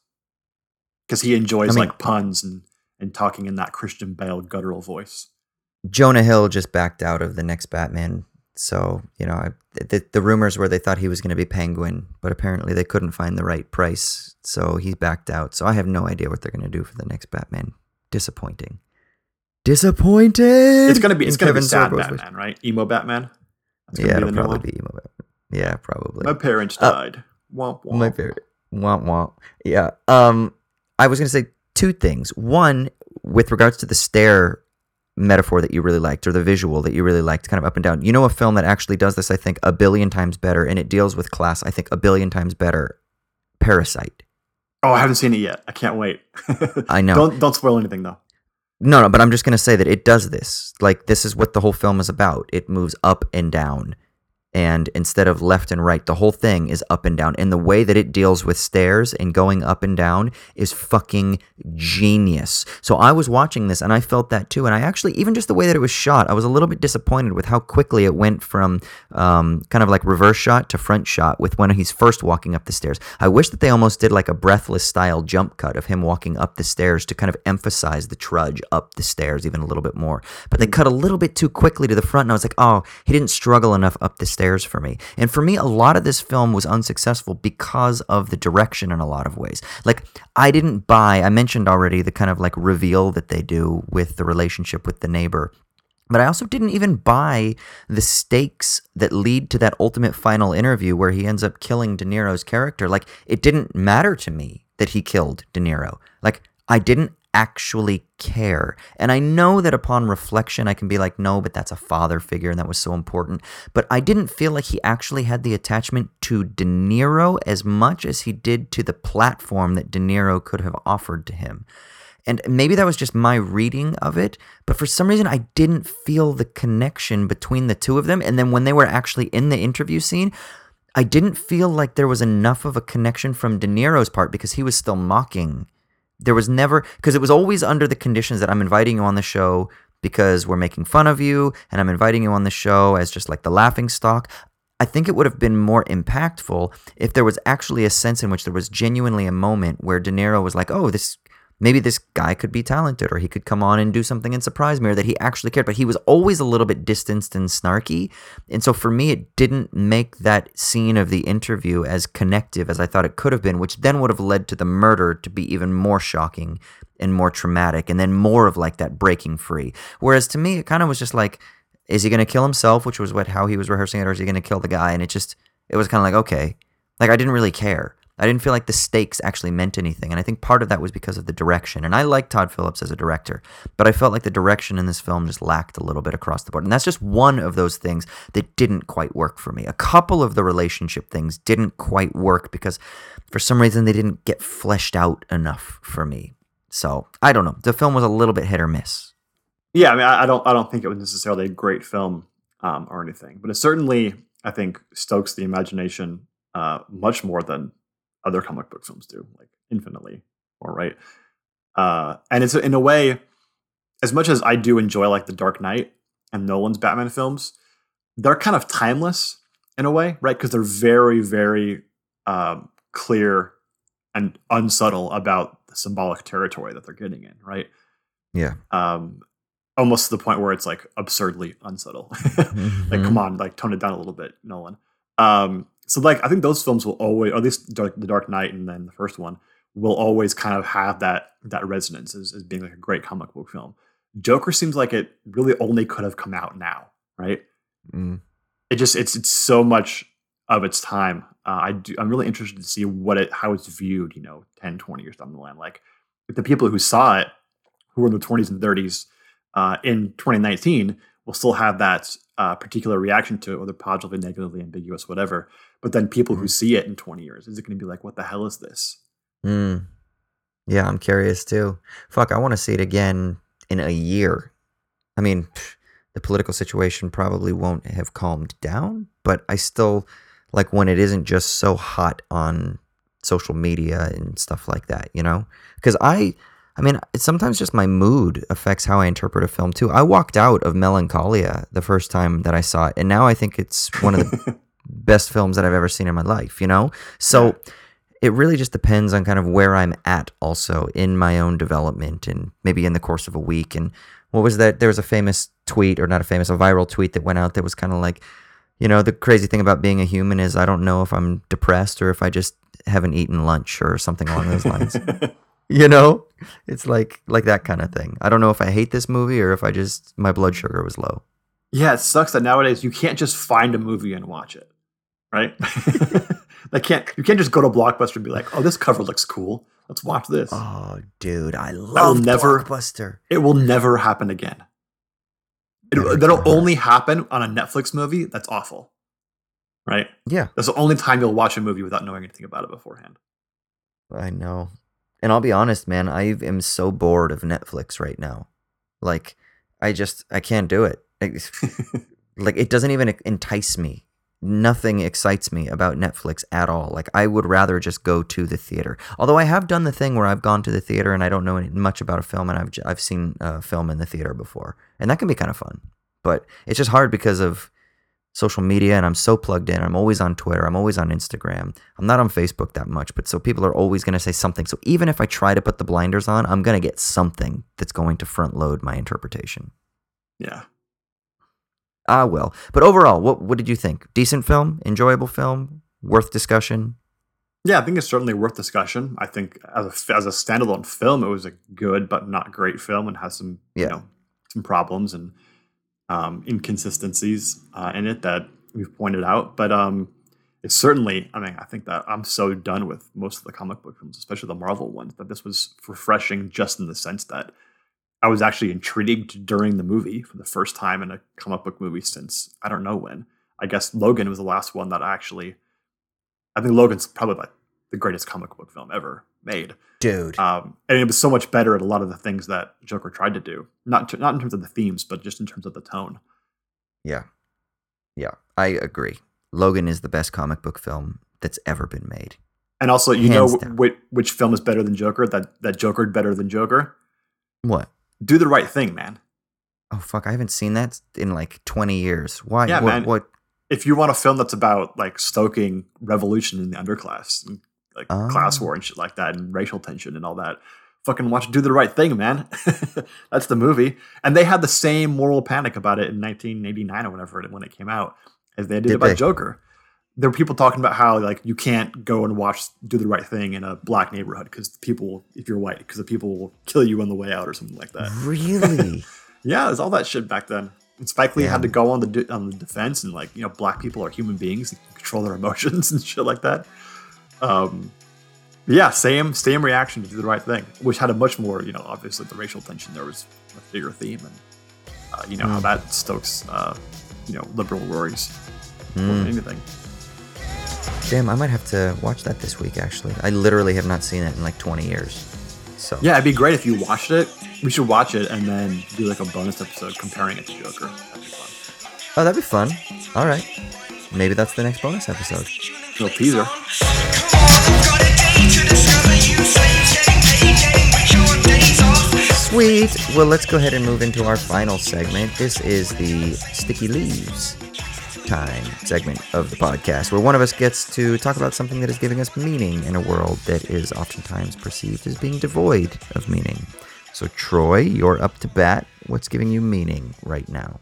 because he enjoys I mean- like puns and and talking in that Christian Bale guttural voice. Jonah Hill just backed out of the next Batman. So, you know, I, the, the rumors were they thought he was going to be Penguin, but apparently they couldn't find the right price. So he backed out. So I have no idea what they're going to do for the next Batman. Disappointing. Disappointed. It's gonna be it's gonna be sad Sorbo's. Batman, right? Emo Batman. That's Yeah, it'll probably be emo Batman. Yeah, probably. My parents Uh, died. womp womp. My favorite. Womp womp. Yeah. Um, I was gonna say two things. One, with regards to the stair metaphor that you really liked, or the visual that you really liked, kind of up and down. You know, a film that actually does this, I think, a billion times better, and it deals with class, I think, a billion times better. Parasite. Oh, I haven't seen it yet. I can't wait. I know. Don't don't spoil anything though. No, no, but I'm just going to say that it does this. Like, this is what the whole film is about. It moves up and down. And instead of left and right, the whole thing is up and down. And the way that it deals with stairs and going up and down is fucking genius. So I was watching this and I felt that too. And I actually, even just the way that it was shot, I was a little bit disappointed with how quickly it went from um, kind of like reverse shot to front shot with when he's first walking up the stairs. I wish that they almost did like a breathless style jump cut of him walking up the stairs to kind of emphasize the trudge up the stairs even a little bit more. But they cut a little bit too quickly to the front, and I was like, oh, he didn't struggle enough up the stairs for me. And for me, a lot of this film was unsuccessful because of the direction in a lot of ways. Like, I didn't buy, I mentioned already the kind of like reveal that they do with the relationship with the neighbor. But I also didn't even buy the stakes that lead to that ultimate final interview where he ends up killing De Niro's character. Like, it didn't matter to me that he killed De Niro. Like, I didn't actually care. And I know that upon reflection, I can be like, no, but that's a father figure and that was so important. But I didn't feel like he actually had the attachment to De Niro as much as he did to the platform that De Niro could have offered to him. And maybe that was just my reading of it, but for some reason I didn't feel the connection between the two of them. And then when they were actually in the interview scene, I didn't feel like there was enough of a connection from De Niro's part because he was still mocking. There was never, because it was always under the conditions that I'm inviting you on the show because we're making fun of you, and I'm inviting you on the show as just like the laughing stock. I think it would have been more impactful if there was actually a sense in which there was genuinely a moment where De Niro was like, oh, this maybe this guy could be talented or he could come on and do something and surprise me or that he actually cared but he was always a little bit distanced and snarky. And so for me it didn't make that scene of the interview as connective as i thought it could have been which then would have led to the murder to be even more shocking and more traumatic and then more of like that breaking free. Whereas to me it kind of was just like is he going to kill himself which was what how he was rehearsing it or is he going to kill the guy? And it just it was kind of like okay. Like i didn't really care I didn't feel like the stakes actually meant anything. And I think part of that was because of the direction. And I like Todd Phillips as a director, but I felt like the direction in this film just lacked a little bit across the board. And that's just one of those things that didn't quite work for me. A couple of the relationship things didn't quite work because for some reason they didn't get fleshed out enough for me. So I don't know. The film was a little bit hit or miss. Yeah, I mean, I, don't, I don't think it was necessarily a great film um, or anything, but it certainly I think stokes the imagination uh, much more than other comic book films do, like infinitely more, right? Uh, and it's in a way, as much as I do enjoy like the Dark Knight and Nolan's Batman films, they're kind of timeless in a way, right? Because they're very, very um, clear and unsubtle about the symbolic territory that they're getting in, right? Yeah. Um, almost to the point where it's like absurdly unsubtle. like, Mhm. come on, like tone it down a little bit, Nolan. Um, so like, I think those films will always, or at least Dark, the Dark Knight and then the first one, will always kind of have that that resonance as, as being like a great comic book film. Joker seems like it really only could have come out now, right? Mm. it just it's it's so much of its time. Uh, I do, I'm really interested to see what it how it's viewed. You know, 10, 20 years down the line. Like the people who saw it, who were in the 20s and 30s uh, in 2019, will still have that uh, particular reaction to it, whether positively, negatively, ambiguous, whatever. But then people who see it in 20 years, is it going to be like, what the hell is this? Mm. Yeah, I'm curious too. Fuck, I want to see it again in a year. I mean, the political situation probably won't have calmed down, but I still like when it isn't just so hot on social media and stuff like that, you know? Because I, I mean, it's sometimes just my mood affects how I interpret a film too. I walked out of Melancholia the first time that I saw it, and now I think it's one of the best films that I've ever seen in my life, you know? So it really just depends on kind of where I'm at also in my own development and maybe in the course of a week. And what was that? There was a famous tweet, or not a famous, a viral tweet that went out that was kind of like, you know, the crazy thing about being a human is I don't know if I'm depressed or if I just haven't eaten lunch or something along those lines. you know, it's like like that kind of thing. I don't know if I hate this movie or if I just my blood sugar was low. Yeah, it sucks that nowadays you can't just find a movie and watch it, right? they can't. You can't just go to Blockbuster and be like, "Oh, this cover looks cool. Let's watch this." Oh, dude, I love never- Blockbuster. It will never happen again. It, Never that'll gonna only happen on a Netflix movie that's awful, right? Yeah, That's the only time you'll watch a movie without knowing anything about it beforehand. I know. And I'll be honest, man, I am so bored of Netflix right now. Like, I just I can't do it. Like, like it doesn't even entice me. Nothing excites me about Netflix at all. Like I would rather just go to the theater. Although I have done the thing where I've gone to the theater and I don't know any, much about a film and I've I've seen a film in the theater before. And that can be kind of fun. But it's just hard because of social media and I'm so plugged in. I'm always on Twitter, I'm always on Instagram. I'm not on Facebook that much, but so people are always going to say something. So even if I try to put the blinders on, I'm going to get something that's going to front load my interpretation. Yeah. Ah, will. But overall, what what did you think? Decent film, enjoyable film, worth discussion. Yeah, I think it's certainly worth discussion. I think as a as a standalone film, it was a good but not great film, and has some Yeah. you know some problems and um, inconsistencies uh, in it that we've pointed out. But um, it's certainly, I mean, I think that I'm so done with most of the comic book films, especially the Marvel ones, that this was refreshing just in the sense that I was actually intrigued during the movie for the first time in a comic book movie since I don't know when. I guess Logan was the last one that I actually. I think Logan's probably like the greatest comic book film ever made, Dude. um, and it was so much better at a lot of the things that Joker tried to do. Not to, not in terms of the themes, but just in terms of the tone. yeah. Yeah, I agree. Logan is the best comic book film that's ever been made. And also, you Hands know which, which film is better than Joker? That that Joker better than Joker? What? Do the right thing, man. Oh fuck, I haven't seen that in like 20 years. Why? Yeah, what, man. what? If you want a film that's about like stoking revolution in the underclass, and, like class Oh. war and shit like that, and racial tension and all that, fucking watch Do the Right Thing, man. that's the movie. And they had the same moral panic about it in 1989 or whenever it when it came out as they did, Did about they? Joker. There were people talking about how like you can't go and watch Do the Right Thing in a black neighborhood because people, if you're white, because the people will kill you on the way out or something like that. Really? Yeah, there's all that shit back then. And Spike Lee Yeah. had to go on the de- on the defense and like you know black people are human beings and control their emotions and shit like that. Um, yeah, same same reaction to do the right thing, which had a much more you know obviously the racial tension there was a bigger theme and uh, you know how that stokes uh, you know liberal worries more than anything. Damn, I might have to watch that this week actually. I literally have not seen it in like 20 years. So Yeah, it'd be great if you watched it. We should watch it and then do like a bonus episode comparing it to Joker. That'd be fun. Oh, that'd be fun. All right. maybe that's the next bonus episode. Little teaser. Come on, I've got a day to discover you slaves getting paid, getting rich on days off. Sweet. Well, let's go ahead and move into our final segment. This is the Sticky Leaves time segment of the podcast, where one of us gets to talk about something that is giving us meaning in a world that is oftentimes perceived as being devoid of meaning. So, Troy, you're up to bat. What's giving you meaning right now?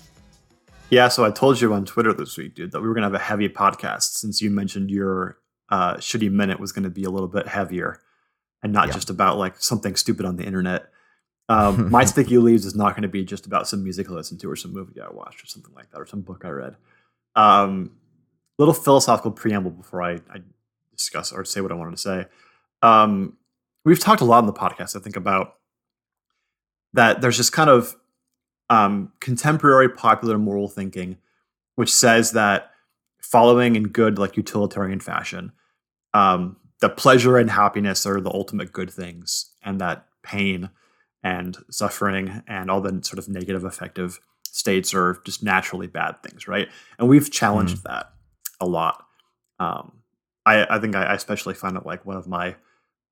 Yeah, so I told you on Twitter this week, dude, that we were gonna have a heavy podcast since you mentioned your uh, shitty minute was gonna be a little bit heavier and not Yeah. just about like something stupid on the internet. Um, my sticky leaves is not going to be just about some music I listened to or some movie I watched or something like that or some book I read. Um, little philosophical preamble before I, I discuss or say what I wanted to say. Um, we've talked a lot in the podcast, I think, about that there's just kind of um, contemporary popular moral thinking, which says that following in good, like utilitarian fashion, um, the pleasure and happiness are the ultimate good things, and that pain and suffering and all the sort of negative affective states are just naturally bad things, right? And we've challenged that a lot. Um, I, I think I, I especially find it like one of my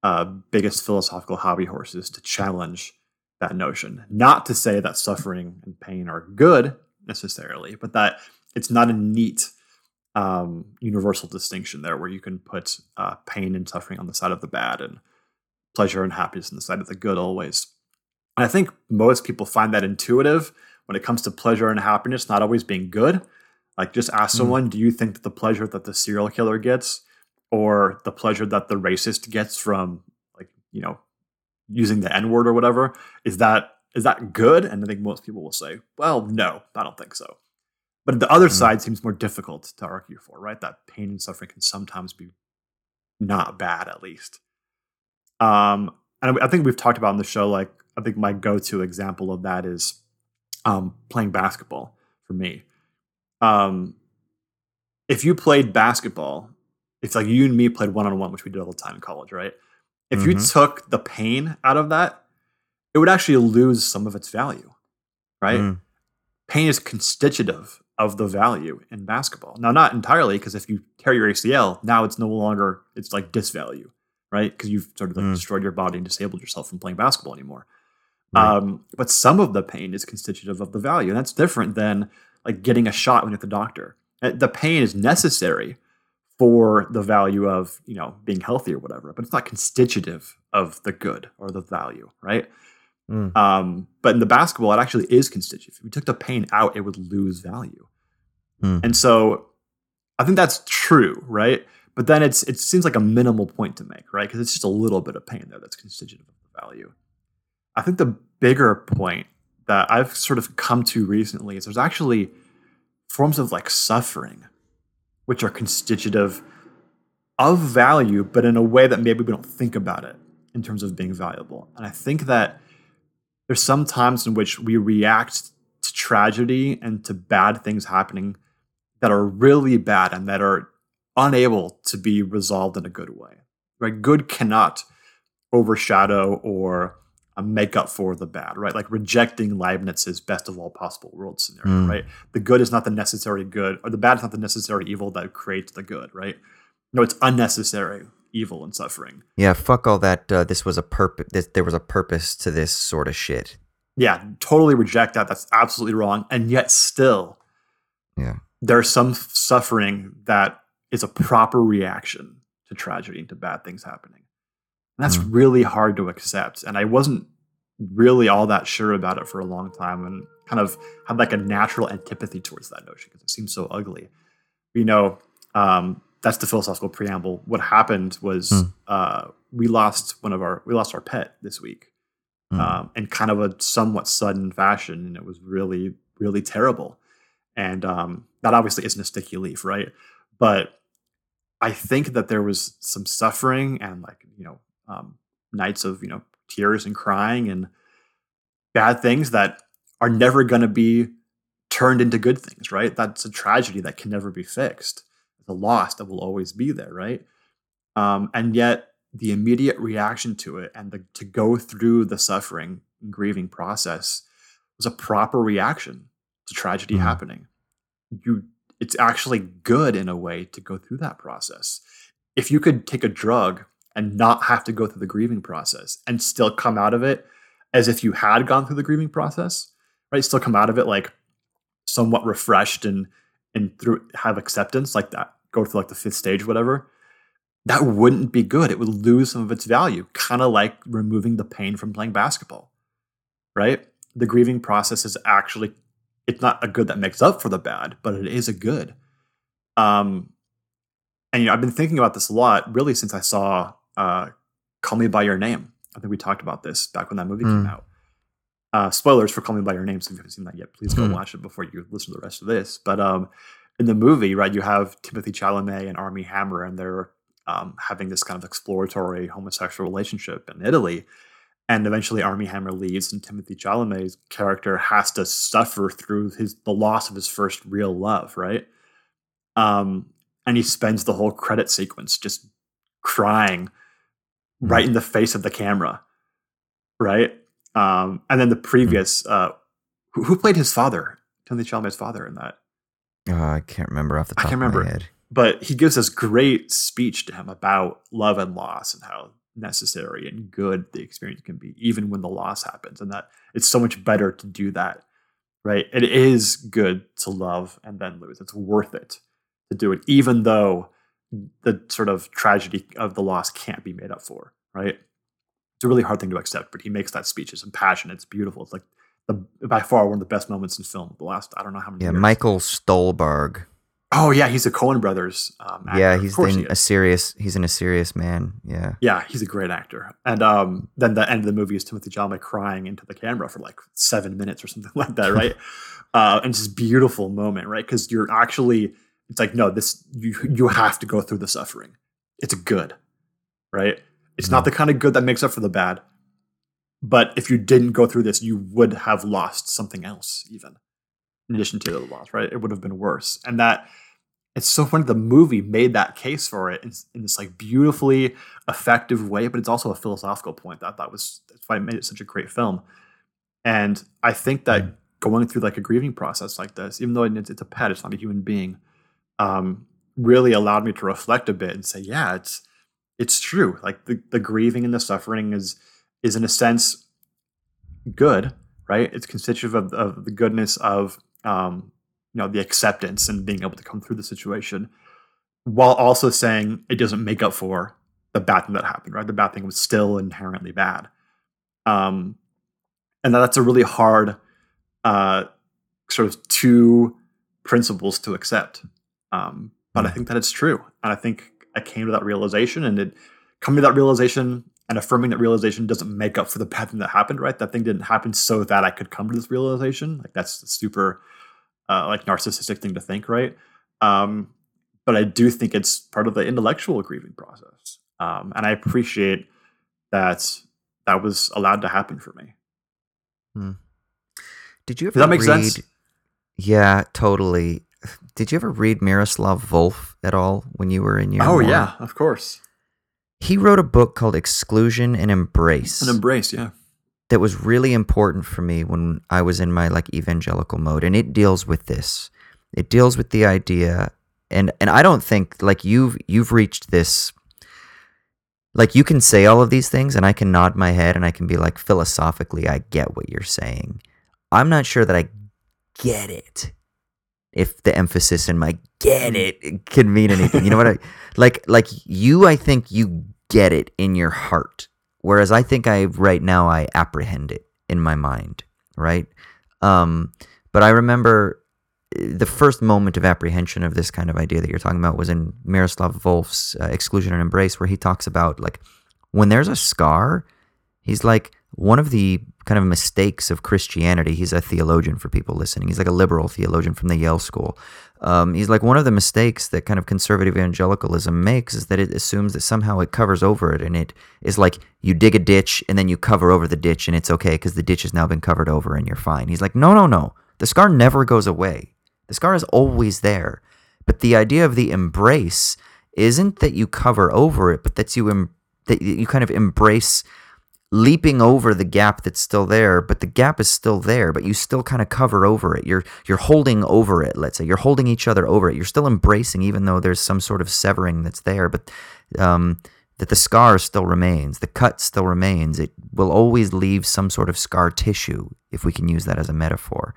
uh, biggest philosophical hobby horses to challenge that notion. Not to say that suffering and pain are good necessarily, but that it's not a neat um, universal distinction there where you can put uh, pain and suffering on the side of the bad and pleasure and happiness on the side of the good always. And I think most people find that intuitive when it comes to pleasure and happiness not always being good. Like just ask Mm. someone, do you think that the pleasure that the serial killer gets or the pleasure that the racist gets from like, you know, using the N-word or whatever, is that is that good? And I think most people will say, well, no, I don't think so. But the other Mm. side seems more difficult to argue for, right? That pain and suffering can sometimes be not bad, at least. Um, and I I think we've talked about on the show, like, I think my go to example of that is um, playing basketball for me. Um, if you played basketball, it's like you and me played one on one, which we did all the time in college, right? If you Mhm. took the pain out of that, it would actually lose some of its value, right? Mm. Pain is constitutive of the value in basketball. Now, not entirely, because if you tear your ACL, now it's no longer it's like disvalue, right? Because you've sort of like Mm. destroyed your body and disabled yourself from playing basketball anymore. Right. Um, but some of the pain is constitutive of the value, and that's different than like getting a shot when you're at the doctor. Uh, The pain is necessary for the value of you know being healthy or whatever, but it's not constitutive of the good or the value, right? Mm. Um, but in the basketball, it actually is constitutive. If we took the pain out, it would lose value. Hmm. And so I think that's true, right? But then it's it seems like a minimal point to make, right? Because it's just a little bit of pain there that's constitutive of the value. I think the bigger point that I've sort of come to recently is there's actually forms of like suffering, which are constitutive of value, but in a way that maybe we don't think about it in terms of being valuable. And I think that there's some times in which we react to tragedy and to bad things happening that are really bad and that are unable to be resolved in a good way. Right? Good cannot overshadow or uh, make up for the bad, right? Like rejecting Leibniz's best of all possible worlds scenario, Mm. right? The good is not the necessary good, or the bad is not the necessary evil that creates the good, right? No, it's unnecessary evil and suffering. Yeah, fuck all that. Uh, this was a purpose. There was a purpose to this sort of shit. Yeah, totally reject that. That's absolutely wrong. And yet, still, Yeah. there's some suffering that is a proper reaction to tragedy and to bad things happening. And that's Mm. really hard to accept. And I wasn't really all that sure about it for a long time and kind of had like a natural antipathy towards that notion because it seems so ugly. You know, um, that's the philosophical preamble. What happened was Mm. uh, we lost one of our we lost our pet this week Mm. um, in kind of a somewhat sudden fashion, and it was really, really terrible. And um, that obviously isn't a sticky leaf, right? But I think that there was some suffering and like you know um, nights of you know tears and crying and bad things that are never going to be turned into good things, right? That's a tragedy that can never be fixed. It's a loss that will always be there, right? Um, and yet the immediate reaction to it and the, to go through the suffering and grieving process was a proper reaction to tragedy Mhm. happening. You it's actually good in a way to go through that process. If you could take a drug and not have to go through the grieving process and still come out of it as if you had gone through the grieving process, right? Still come out of it like somewhat refreshed and and through have acceptance like that, go through like the fifth stage, whatever. That wouldn't be good. It would lose some of its value, kind of like removing the pain from playing basketball, right? The grieving process is actually it's not a good that makes up for the bad, but it is a good. Um, and you know, I've been thinking about this a lot, really, since I saw uh, "Call Me by Your Name." I think we talked about this back when that movie came Mm. out. Uh, spoilers for "Call Me by Your Name." So if you haven't seen that yet, please go Hmm. watch it before you listen to the rest of this. But um, in the movie, right, you have Timothée Chalamet and Armie Hammer, and they're um, having this kind of exploratory homosexual relationship in Italy. And eventually, Armie Hammer leaves, and Timothée Chalamet's character has to suffer through his the loss of his first real love, right? Um, and he spends the whole credit sequence just crying right in the face of the camera, right? Um, and then the previous, uh, who, who played his father? Timothée Chalamet's father in that. Oh, I can't remember off the I top can't of remember. my head. But he gives this great speech to him about love and loss and how necessary and good the experience can be, even when the loss happens, and that it's so much better to do that, right? It is good to love and then lose. It's worth it to do it, even though the sort of tragedy of the loss can't be made up for, right? It's a really hard thing to accept, but he makes that speech. It's impassioned. It's beautiful. It's like the by far one of the best moments in film. The last I don't know how many. Yeah, years. Michael Stuhlbarg. Oh yeah, he's a Coen Brothers. Um, actor. Yeah, he's course he a serious. He's in a serious man. Yeah. Yeah, he's a great actor. And um, then the end of the movie is Timothée Chalamet crying into the camera for like seven minutes or something like that, right? uh, and it's this beautiful moment, right? Because you're actually, it's like, no, this you you have to go through the suffering. It's good, right? It's not mm-hmm. the kind of good that makes up for the bad. But if you didn't go through this, you would have lost something else, even in addition to the loss, right? It would have been worse. And that it's so funny the movie made that case for it in, in this like beautifully effective way, but it's also a philosophical point that I thought was that's why it made it such a great film. And I think that mm-hmm. going through like a grieving process like this, even though it's, it's a pet, it's not a human being, um, really allowed me to reflect a bit and say, yeah, it's it's true. Like the, the grieving and the suffering is is in a sense good, right? It's constitutive of, of the goodness of um, you know the acceptance and being able to come through the situation, while also saying it doesn't make up for the bad thing that happened. Right, the bad thing was still inherently bad, um, and that's a really hard uh, sort of two principles to accept. Um, but I think that it's true, and I think I came to that realization, and it coming to that realization and affirming that realization doesn't make up for the bad thing that happened. Right, that thing didn't happen so that I could come to this realization. Like that's a super uh, like narcissistic thing to think, right? Um, but I do think it's part of the intellectual grieving process, um, and I appreciate that that was allowed to happen for me. Did you ever Does that make read? sense? Yeah, totally. Did you ever read Miroslav Volf at all when you were in your? Oh yeah, of course. He wrote a book called Exclusion and Embrace An embrace, yeah. that was really important for me when I was in my like evangelical mode, and it deals with this. It deals with the idea, and and I don't think like you've you've reached this. Like you can say all of these things, and I can nod my head, and I can be like philosophically, I get what you're saying. I'm not sure that I get it. If the emphasis in my get it can mean anything, you know what I like? Like you, I think you get it in your heart, whereas I think I right now I apprehend it in my mind, right? Um, but I remember uh, the first moment of apprehension of this kind of idea that you're talking about was in Miroslav Volf's uh, Exclusion and Embrace, where he talks about like when there's a scar, he's like one of the kind of mistakes of Christianity. He's a theologian for people listening. He's like a liberal theologian from the Yale School. Um, he's like one of the mistakes that kind of conservative evangelicalism makes is that it assumes that somehow it covers over it, and it is like you dig a ditch and then you cover over the ditch and it's okay because the ditch has now been covered over and you're fine. He's like, no, no, no. The scar never goes away. The scar is always there. But the idea of the embrace isn't that you cover over it, but that you em- that you kind of embrace leaping over the gap that's still there, but the gap is still there, but you still kind of cover over it. You're you're holding over it, let's say. You're holding each other over it. You're still embracing even though there's some sort of severing that's there, but um that the scar still remains, the cut still remains. It will always leave some sort of scar tissue, if we can use that as a metaphor.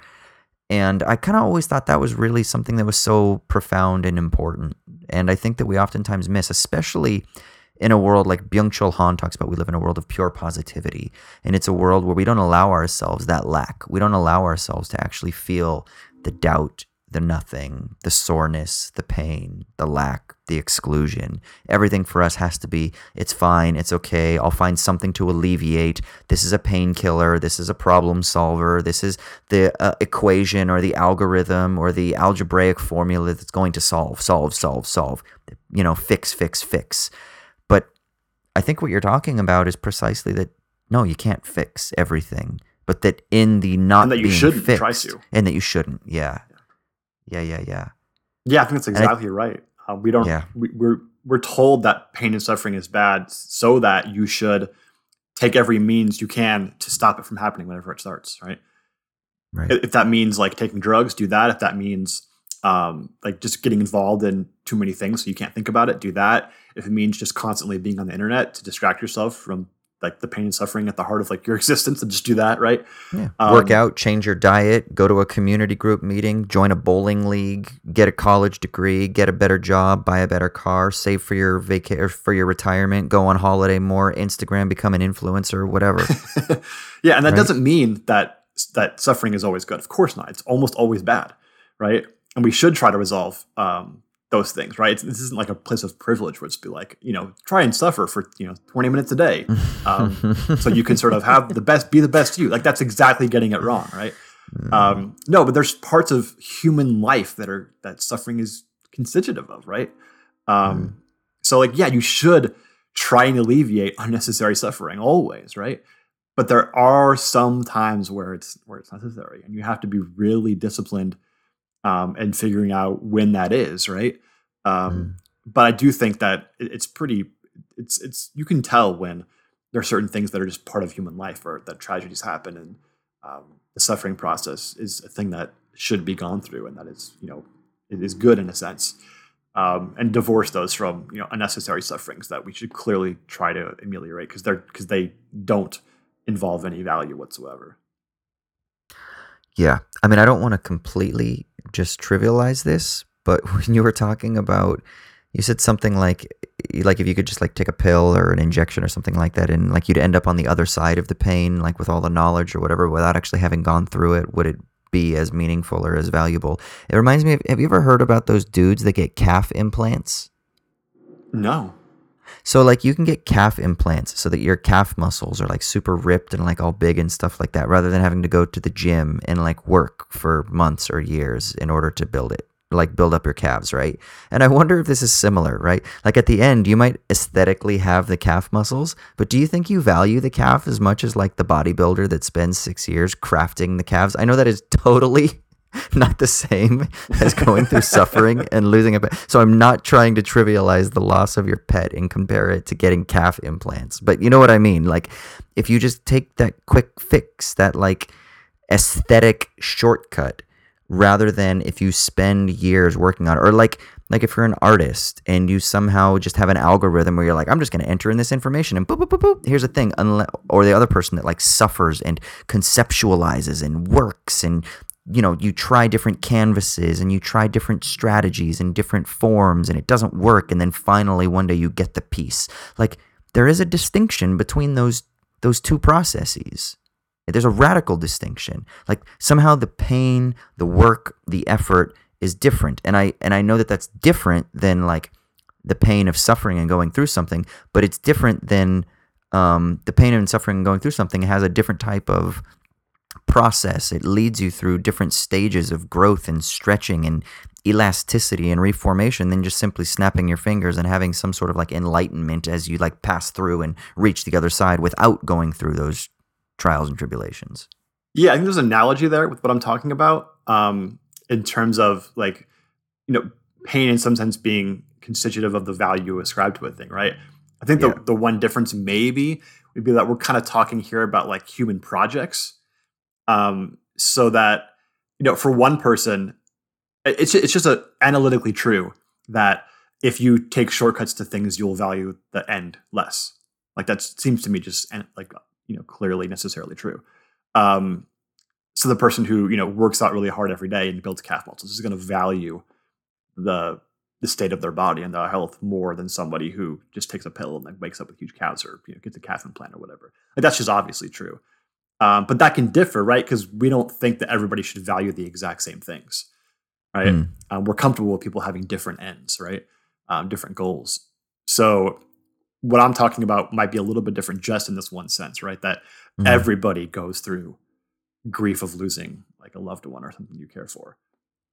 And I kind of always thought that was really something that was so profound and important. And I think that we oftentimes miss, especially in a world like Byung Chul Han talks about, we live in a world of pure positivity. And it's a world where we don't allow ourselves that lack. We don't allow ourselves to actually feel the doubt, the nothing, the soreness, the pain, the lack, the exclusion. Everything for us has to be it's fine, it's okay, I'll find something to alleviate. This is a painkiller, this is a problem solver, this is the uh, equation or the algorithm or the algebraic formula that's going to solve, solve, solve, solve. You know, fix, fix, fix. I think what you're talking about is precisely that no, you can't fix everything. But that in the not And that you shouldn't fixed, try to. and that you shouldn't, yeah, yeah, yeah, yeah. Yeah, I think that's I- exactly right. Uh, we don't. Yeah. We, we're we're told that pain and suffering is bad, so that you should take every means you can to stop it from happening whenever it starts. Right. Right. If that means like taking drugs, do that. If that means um, like just getting involved in too many things so you can't think about it, do that. If it means just constantly being on the internet to distract yourself from like the pain and suffering at the heart of like your existence, then just do that. Right. Yeah. Um, Work out, change your diet, go to a community group meeting, join a bowling league, get a college degree, get a better job, buy a better car, save for your vaca- or for your retirement, go on holiday more, Instagram, become an influencer, whatever. yeah, and that Right? doesn't mean that that suffering is always good. Of course not. It's almost always bad, right? And we should try to resolve um, those things, right? It's, this isn't like a place of privilege where it's be like, you know, try and suffer for you know twenty minutes a day, um, so you can sort of have the best, be the best you. Like that's exactly getting it wrong, right? Um, no, but there's parts of human life that are that suffering is constitutive of, right? Um, So like, yeah, you should try and alleviate unnecessary suffering always, right? But there are some times where it's where it's necessary, and you have to be really disciplined um, and figuring out when that is, right? Um, But I do think that it's pretty. It's it's you can tell when there are certain things that are just part of human life, or that tragedies happen, and um, the suffering process is a thing that should be gone through, and that is you know it is good in a sense um, and divorce those from you know unnecessary sufferings that we should clearly try to ameliorate because they're because they don't involve any value whatsoever. Yeah. I mean, I don't want to completely just trivialize this, but when you were talking about you said something like like if you could just like take a pill or an injection or something like that and like you'd end up on the other side of the pain like with all the knowledge or whatever without actually having gone through it would it be as meaningful or as valuable? It reminds me of have you ever heard about those dudes that get calf implants? No, so like you can get calf implants so that your calf muscles are like super ripped and like all big and stuff like that rather than having to go to the gym and like work for months or years in order to build it like build up your calves right? And i wonder if this is similar right? Like at the end you might aesthetically have the calf muscles but do you think you value the calf as much as like the bodybuilder that spends six years crafting the calves? I know that is totally not the same as going through suffering and losing a pet. So I'm not trying to trivialize the loss of your pet and compare it to getting calf implants. But you know what I mean? Like if you just take that quick fix, that like aesthetic shortcut rather than if you spend years working on it or like like if you're an artist and you somehow just have an algorithm where you're like i'm just going to enter in this information and boop, boop, boop, boop, here's the thing unle- or the other person that like suffers and conceptualizes and works and you know you try different canvases and you try different strategies and different forms and it doesn't work and then finally one day you get the piece. Like there is a distinction between those those two processes. There's a radical distinction. Like somehow the pain the work the effort is different. And i and i know that that's different than like the pain of suffering and going through something but it's different than um, the pain and suffering and going through something has a different type of process it leads you through different stages of growth and stretching and elasticity and reformation than just simply snapping your fingers and having some sort of like enlightenment as you like pass through and reach the other side without going through those trials and tribulations yeah, I think there's an analogy there with what I'm talking about um, in terms of like you know pain in some sense being constitutive of the value ascribed to a thing, right? I think Yeah. the the one difference maybe would be that we're kind of talking here about like human projects. Um, so that, you know, for one person, it's, it's just a, analytically true that if you take shortcuts to things, you'll value the end less. Like that seems to me just like, you know, clearly necessarily true. Um, so the person who, you know, works out really hard every day and builds calf muscles is going to value the the state of their body and their health more than somebody who just takes a pill and then wakes up with huge calves or you know, gets a calf implant or whatever. Like that's just obviously true. Um, but that can differ, right? Because we don't think that everybody should value the exact same things, right? Mm. Um, we're comfortable with people having different ends, right? Um, different goals. So what I'm talking about might be a little bit different just in this one sense, right? That Mhm. everybody goes through grief of losing like a loved one or something you care for.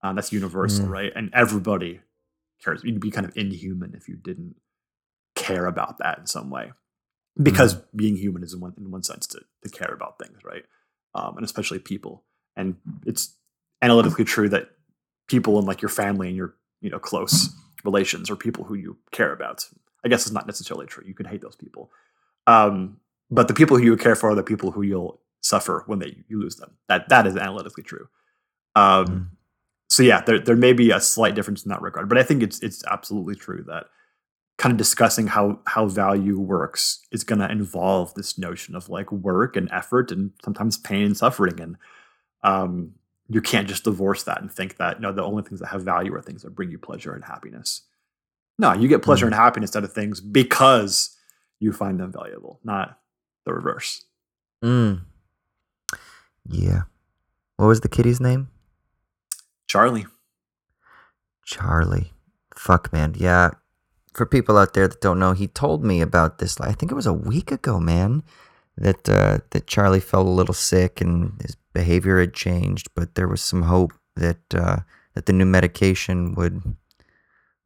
Um, that's universal, Mm. right? And everybody cares. You'd be kind of inhuman if you didn't care about that in some way, because being human is in one, in one sense to, to care about things, right? Um, and especially people. And it's analytically true that people in like your family and your you know close relations or people who you care about. I guess it's not necessarily true. You could hate those people, um, but the people who you care for are the people who you'll suffer when they you lose them. That that is analytically true. Um, Mm. So yeah, there there may be a slight difference in that regard, but I think it's it's absolutely true that kind of discussing how how value works is going to involve this notion of like work and effort and sometimes pain and suffering and um, you can't just divorce that and think that you know the only things that have value are things that bring you pleasure and happiness. No, you get pleasure and happiness out of things because you find them valuable, not the reverse. Mm. Yeah. What was the kitty's name? Charlie. Charlie. Fuck, man. Yeah. For people out there that don't know, he told me about this. I think it was a week ago, man. That uh, that Charlie felt a little sick and his behavior had changed, but there was some hope that uh, that the new medication would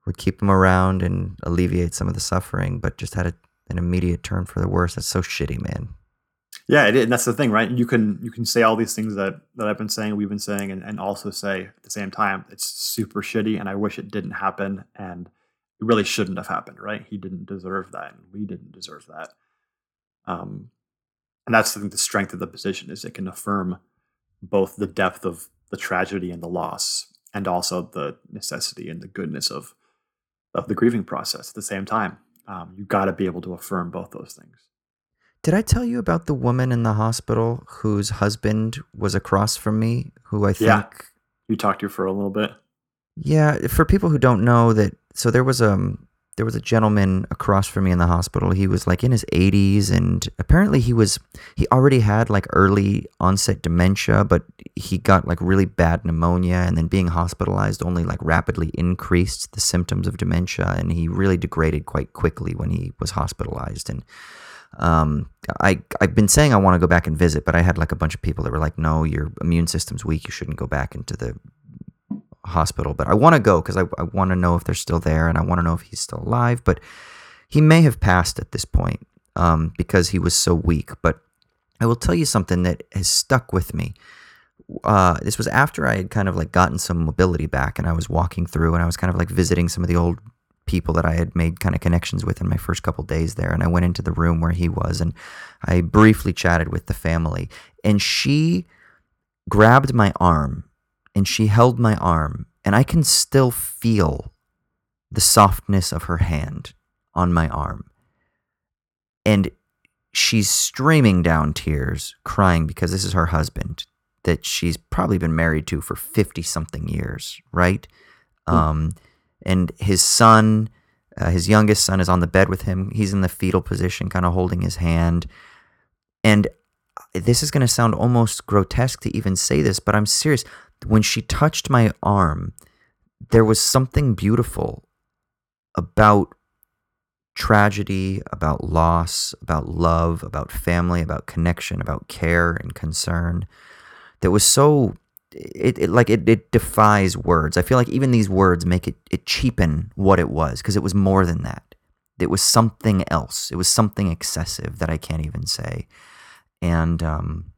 would keep him around and alleviate some of the suffering, but just had a, an immediate turn for the worse. That's so shitty, man. Yeah, and that's the thing, right? You can you can say all these things that that I've been saying, we've been saying, and, and also say at the same time, it's super shitty, and I wish it didn't happen, and it really shouldn't have happened, right? He didn't deserve that, and we didn't deserve that. Um, and that's think the strength of the position is it can affirm both the depth of the tragedy and the loss, and also the necessity and the goodness of of the grieving process at the same time. Um, you got to be able to affirm both those things. Did I tell you about the woman in the hospital whose husband was across from me? Who I think Yeah. You talked to for a little bit. Yeah, for people who don't know that, so there was um there was a gentleman across from me in the hospital. He was like in his 80s, and apparently he was he already had like early onset dementia, but he got like really bad pneumonia, and then being hospitalized only like rapidly increased the symptoms of dementia, and he really degraded quite quickly when he was hospitalized. And um, I I've been saying I want to go back and visit, but I had like a bunch of people that were like, "No, your immune system's weak. You shouldn't go back into the hospital, but I want to go because I, I want to know if they're still there and I want to know if he's still alive. But he may have passed at this point um, because he was so weak. But I will tell you something that has stuck with me. Uh, this was after I had kind of like gotten some mobility back and I was walking through and I was kind of like visiting some of the old people that I had made kind of connections with in my first couple days there. And I went into the room where he was and I briefly chatted with the family. And she grabbed my arm and she held my arm, and I can still feel the softness of her hand on my arm. And she's streaming down tears, crying because this is her husband that she's probably been married to for 50 something years, right? Um, and his son, uh, his youngest son, is on the bed with him. He's in the fetal position, kind of holding his hand. And this is going to sound almost grotesque to even say this, but I'm serious. When she touched my arm, there was something beautiful about tragedy, about loss, about love, about family, about connection, about care and concern that was so it, it like it, it defies words. I feel like even these words make it it cheapen what it was because it was more than that. It was something else. It was something excessive that I can't even say. And um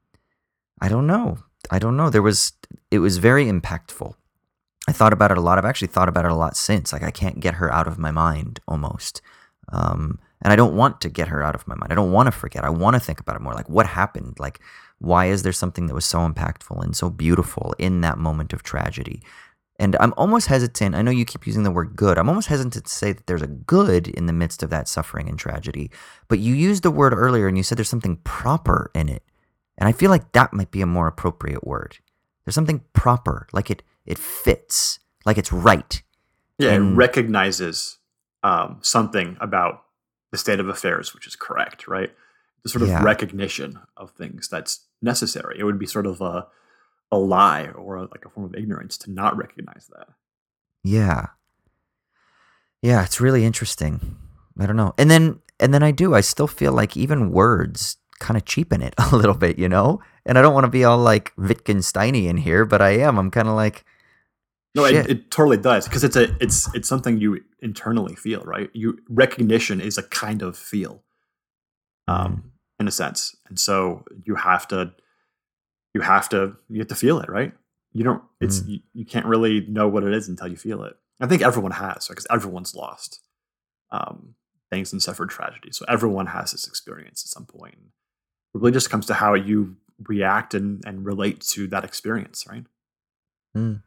I don't know. I don't know. There was it was very impactful. I thought about it a lot. I've actually thought about it a lot since. Like I can't get her out of my mind almost. Um, and I don't want to get her out of my mind. I don't want to forget. I want to think about it more. Like, what happened? Like, why is there something that was so impactful and so beautiful in that moment of tragedy? And I'm almost hesitant. I know you keep using the word good. I'm almost hesitant to say that there's a good in the midst of that suffering and tragedy. But you used the word earlier and you said there's something proper in it. And I feel like that might be a more appropriate word. There's something proper, like it it fits, like it's right. Yeah, And- it recognizes um, something about the state of affairs, which is correct, right? The sort of Yeah. recognition of things that's necessary. It would be sort of a a lie or a, like a form of ignorance to not recognize that. Yeah. Yeah, it's really interesting. I don't know. And then and then I do. I still feel like even words kind of cheapen it a little bit, you know? And I don't want to be all like Wittgensteiny in here, but I am. I'm kind of like No, it, it totally does because it's a it's it's something you internally feel, right? You recognition is a kind of feel, um, in a sense, and so you have to you have to you have to feel it, right? You don't. It's you, you can't really know what it is until you feel it. I think everyone has because everyone's lost um, things and suffered tragedy, so everyone has this experience at some point. It really just comes to how you react and, and relate to that experience, right? Mm.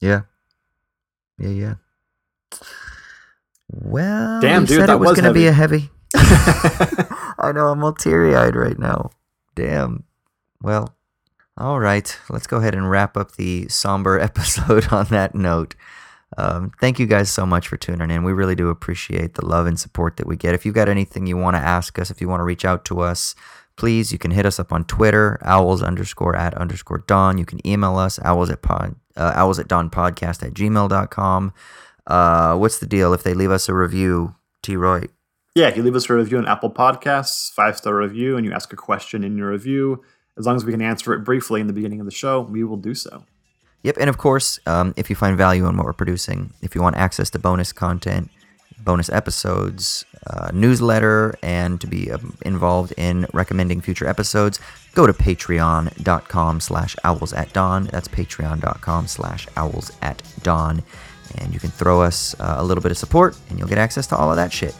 Yeah. Yeah, yeah. Well, Damn, dude, said that it was, was going to be a heavy. I know, I'm all teary eyed right now. Damn. Well, all right. Let's go ahead and wrap up the somber episode on that note. Um, thank you guys so much for tuning in. We really do appreciate the love and support that we get. If you've got anything you want to ask us, if you want to reach out to us, please, you can hit us up on Twitter, owls underscore at underscore dawn. You can email us, owls at pod, uh, owls at dawn podcast at gmail.com. Uh, what's the deal if they leave us a review, Troy? Yeah, if you leave us a review on Apple Podcasts, five star review, and you ask a question in your review, as long as we can answer it briefly in the beginning of the show, we will do so. Yep, and of course, um, if you find value in what we're producing, if you want access to bonus content, bonus episodes, uh, newsletter, and to be um, involved in recommending future episodes, go to patreon.com slash owls at dawn. That's patreon.com slash owls at dawn. And you can throw us uh, a little bit of support, and you'll get access to all of that shit.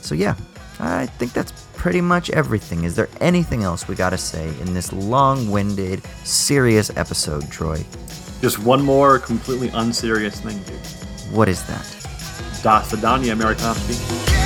So yeah, I think that's pretty much everything. Is there anything else we got to say in this long-winded, serious episode, Troy? Just one more completely unserious thing, dude. What is that? Da Sadania Maritovsky.